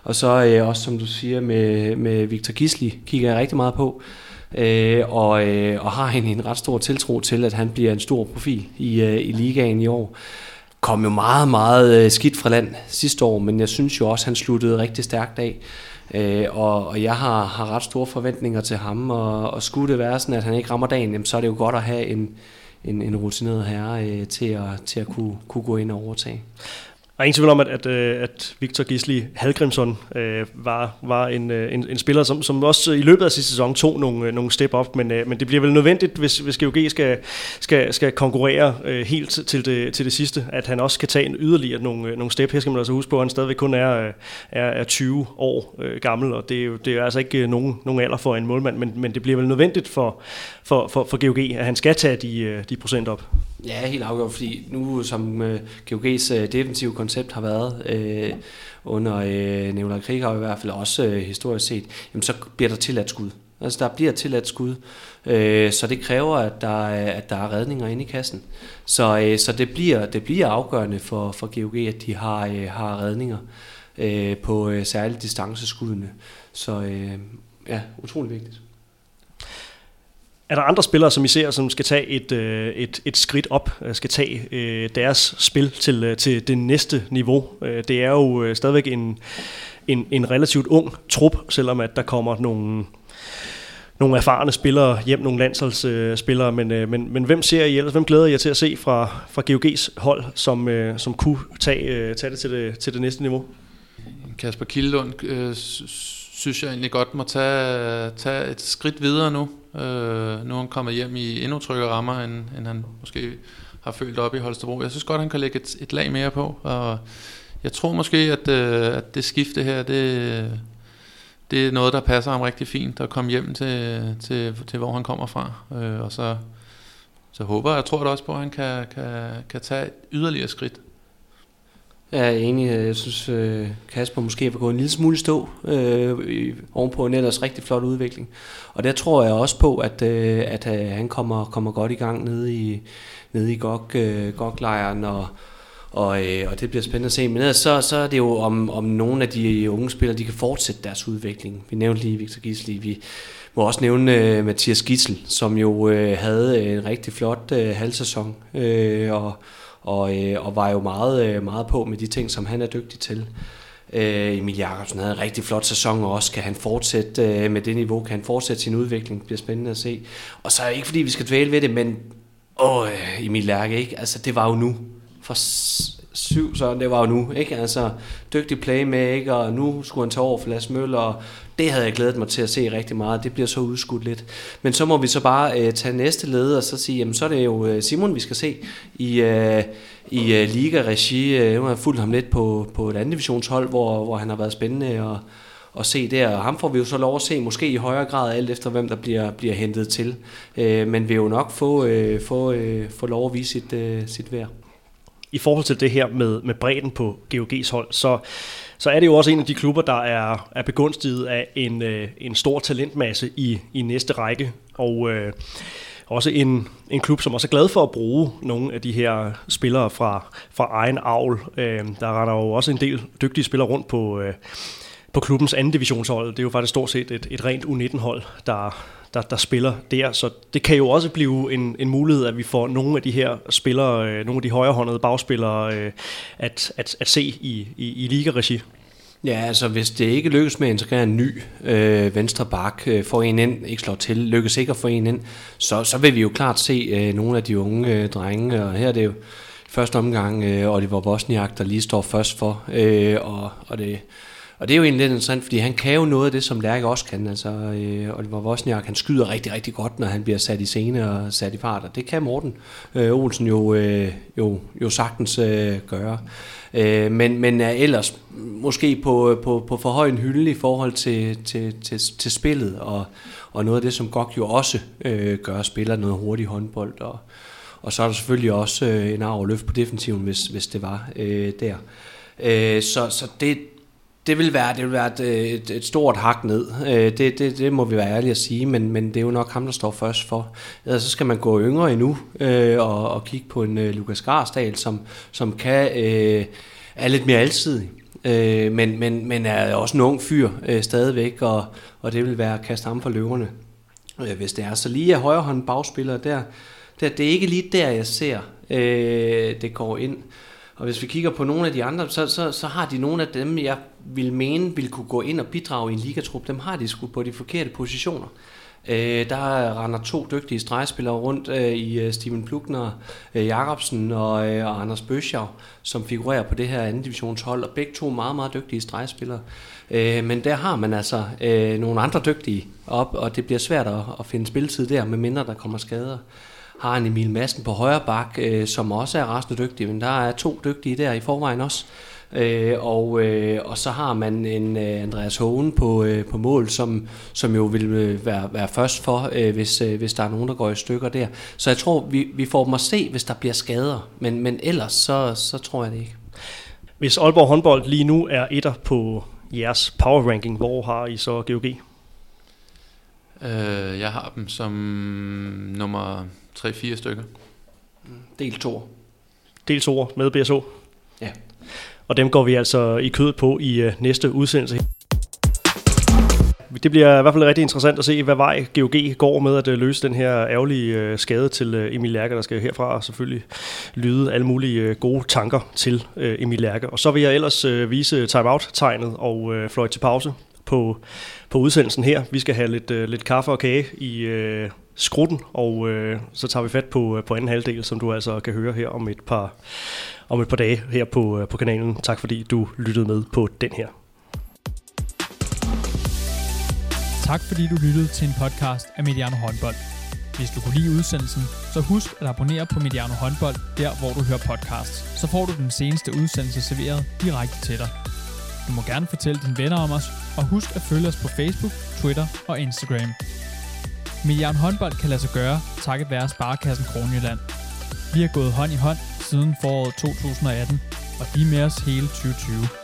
Og så øh, også, som du siger, med, med Victor Gisli kigger jeg rigtig meget på, øh, og, øh, og har en, en ret stor tiltro til, at han bliver en stor profil i, øh, i ligaen i år. Kom jo meget, meget øh, skidt fra land sidste år, men jeg synes jo også, at han sluttede rigtig stærkt af. Øh, og, og jeg har, har ret store forventninger til ham, og, og skulle det være sådan, at han ikke rammer dagen, jamen, så er det jo godt at have en, en, en rutineret herre øh, til at, til at kunne, kunne gå ind og overtage. Der er ingen tvivl om, at, at, øh, at Victor Gisli Halgrimsson øh, var, var en, øh, en, en spiller, som, som også i løbet af sidste sæson tog nogle, øh, nogle step op, men, øh, men det bliver vel nødvendigt, hvis, hvis GOG skal, skal, skal konkurrere øh, helt til det, til det sidste, at han også kan tage en yderligere nogle, nogle step. Her skal man altså huske på, at han stadigvæk kun er, er, er 20 år øh, gammel, og det er jo det er altså ikke nogen, nogen alder for en målmand, men, men det bliver vel nødvendigt for, for, for, for GOG, at han skal tage de, de procent op. Ja, helt afgjort, fordi nu som øh, GOG's øh, defensive koncept har været øh, under øh, Nikolaj Krieger i hvert fald også øh, historisk set, jamen så bliver der tilladt skud. Altså der bliver tilladt skud, øh, så det kræver, at der, øh, at der er redninger inde i kassen. Så, øh, så det, bliver, det bliver afgørende for, for GOG, at de har, øh, har redninger øh, på øh, særligt distanceskuddene. Så øh, ja, utrolig vigtigt. Er der andre spillere, som I ser, som skal tage et, øh, et, et skridt op, øh, skal tage øh, deres spil til, til det næste niveau? Det er jo stadigvæk en, en, en relativt ung trup, selvom at der kommer nogle, nogle erfarne spillere hjem, nogle landsholdsspillere, men, men, men hvem ser I ellers, hvem glæder I jer til at se fra, fra GOG's hold, som, som kunne tage, tage det, til det til det næste niveau? Kasper Kildlund øh, synes jeg egentlig godt må tage, tage et skridt videre nu. Øh, nu er han kommet hjem i endnu tryggere rammer, end, end han måske har følt op i Holstebro. Jeg synes godt, han kan lægge et, et lag mere på, og jeg tror måske, at, øh, at det skifte her, det, det er noget, der passer ham rigtig fint, at komme hjem til, til, til hvor han kommer fra. Øh, og så, så håber jeg, jeg tror da også på, at han kan, kan, kan tage et yderligere skridt. Jeg er enig. Jeg synes, øh, Kasper måske vil gå en lille smule stå øh, ovenpå en ellers rigtig flot udvikling. Og der tror jeg også på, at, øh, at øh, han kommer, kommer godt i gang nede i, nede i GOG, øh, GOG-lejren, og, og, øh, og det bliver spændende at se. Men ellers så, så er det jo, om, om nogle af de unge spillere, de kan fortsætte deres udvikling. Vi nævnte lige Victor Gisli, vi må også nævne øh, Mathias Gissel, som jo øh, havde en rigtig flot øh, halvsæson, øh, og og, øh, og var jo meget, øh, meget på med de ting, som han er dygtig til. Øh, Emil Jakobsen havde en rigtig flot sæson og også. Kan han fortsætte øh, med det niveau? Kan han fortsætte sin udvikling? Det bliver spændende at se. Og så er ikke fordi, vi skal dvæle ved det, men åh, øh, Emil Lærke, ikke? Altså, det var jo nu. For syv, så det var jo nu, ikke? Altså, dygtig playmaker, og nu skulle han tage over for Lasse Møller, og det havde jeg glædet mig til at se rigtig meget. Det bliver så udskudt lidt. Men så må vi så bare øh, tage næste led og så sige, jamen så er det jo øh, Simon, vi skal se i, øh, i øh, liga-regi. Øh, jeg har fulgt ham lidt på, på et andet divisionshold, hvor, hvor han har været spændende og, at se der. Og ham får vi jo så lov at se, måske i højere grad, alt efter hvem der bliver, bliver hentet til. Øh, men vil jo nok få, øh, få, øh, få lov at vise sit, øh, sit værd i forhold til det her med, med bredden på GOG's hold, så, så er det jo også en af de klubber, der er, er begunstiget af en, øh, en stor talentmasse i, i næste række. Og øh, også en, en klub, som også er glad for at bruge nogle af de her spillere fra, fra egen avl. Øh, der render jo også en del dygtige spillere rundt på, øh, på klubbens anden divisionshold. Det er jo faktisk stort set et, et rent U19-hold, der, der, der spiller der. Så det kan jo også blive en, en mulighed, at vi får nogle af de her spillere, øh, nogle af de højrehåndede bagspillere, øh, at, at, at se i, i, i liga-regi. Ja, altså hvis det ikke lykkes med at integrere en ny øh, venstre bak, øh, få en ind, ikke slår til, lykkes ikke at få en ind, så, så vil vi jo klart se øh, nogle af de unge øh, drenge, og her er det jo første omgang øh, Oliver Bosniak, der lige står først for, øh, og, og det og det er jo egentlig lidt interessant, fordi han kan jo noget af det, som Lærke også kan. Altså, øh, Oliver Vosniak, han skyder rigtig, rigtig godt, når han bliver sat i scene og sat i fart. Og det kan Morten øh, Olsen jo, øh, jo, jo sagtens øh, gøre. Øh, men, men er ellers måske på, øh, på, på for høj en hylde i forhold til, til, til, til spillet, og, og noget af det, som Gok jo også øh, gør, spiller noget hurtig håndbold. Og, og så er der selvfølgelig også øh, en arv løft på defensiven, hvis, hvis det var øh, der. Øh, så, så det, det vil være, det vil være et, et, et stort hak ned. Øh, det, det, det må vi være ærlige at sige, men, men det er jo nok ham, der står først for. Ellers så skal man gå yngre endnu øh, og, og kigge på en øh, uh, Lukas Garsdal, som, som kan øh, er lidt mere alsidig. Øh, men, men, men er også en ung fyr øh, stadigvæk, og, og det vil være at kaste ham for løverne, øh, hvis det er. Så lige af højrehånden bagspiller der, der, det er ikke lige der, jeg ser, øh, det går ind. Og hvis vi kigger på nogle af de andre, så, så, så har de nogle af dem, jeg vil mene, vil kunne gå ind og bidrage i en ligatrup. Dem har de sgu på de forkerte positioner. Øh, der render to dygtige stregspillere rundt øh, i øh, Steven Plugner, øh, Jacobsen og, øh, og Anders Bøsjav, som figurerer på det her anden divisionshold, og begge to meget, meget dygtige stregspillere. Øh, men der har man altså øh, nogle andre dygtige op, og det bliver svært at, at finde spilletid der, medmindre der kommer skader har en Emil Madsen på højre bak, øh, som også er rasende dygtig, men der er to dygtige der i forvejen også. Øh, og, øh, og så har man en øh, Andreas Hohen på, øh, på mål, som, som jo vil øh, være, være først for, øh, hvis, øh, hvis der er nogen, der går i stykker der. Så jeg tror, vi, vi får dem at se, hvis der bliver skader. Men, men ellers, så, så tror jeg det ikke. Hvis Aalborg håndbold lige nu er etter på jeres power ranking, hvor har I så GOG? Øh, jeg har dem som nummer 3-4 stykker. Del 2. Del 2 med BSO? Ja. Og dem går vi altså i kødet på i øh, næste udsendelse. Det bliver i hvert fald rigtig interessant at se, hvad vej GOG går med at øh, løse den her ærgerlige øh, skade til øh, Emil Lærke, der skal herfra selvfølgelig lyde alle mulige gode tanker til Emil Lærke. Og så vil jeg ellers vise timeout-tegnet og uh, til pause på, på udsendelsen her. Vi skal have lidt, lidt kaffe og kage i øh, skrutten, og øh, så tager vi fat på, på anden halvdel, som du altså kan høre her om et par, om et par dage her på, øh, på kanalen. Tak fordi du lyttede med på den her. Tak fordi du lyttede til en podcast af Mediano Håndbold. Hvis du kunne lide udsendelsen, så husk at abonnere på Mediano Håndbold, der hvor du hører podcasts. Så får du den seneste udsendelse serveret direkte til dig. Du må gerne fortælle dine venner om os, og husk at følge os på Facebook, Twitter og Instagram. Mediano Håndbold kan lade sig gøre, takket være Sparkassen Kronjylland. Vi har gået hånd i hånd siden foråret 2018, og de er med os hele 2020.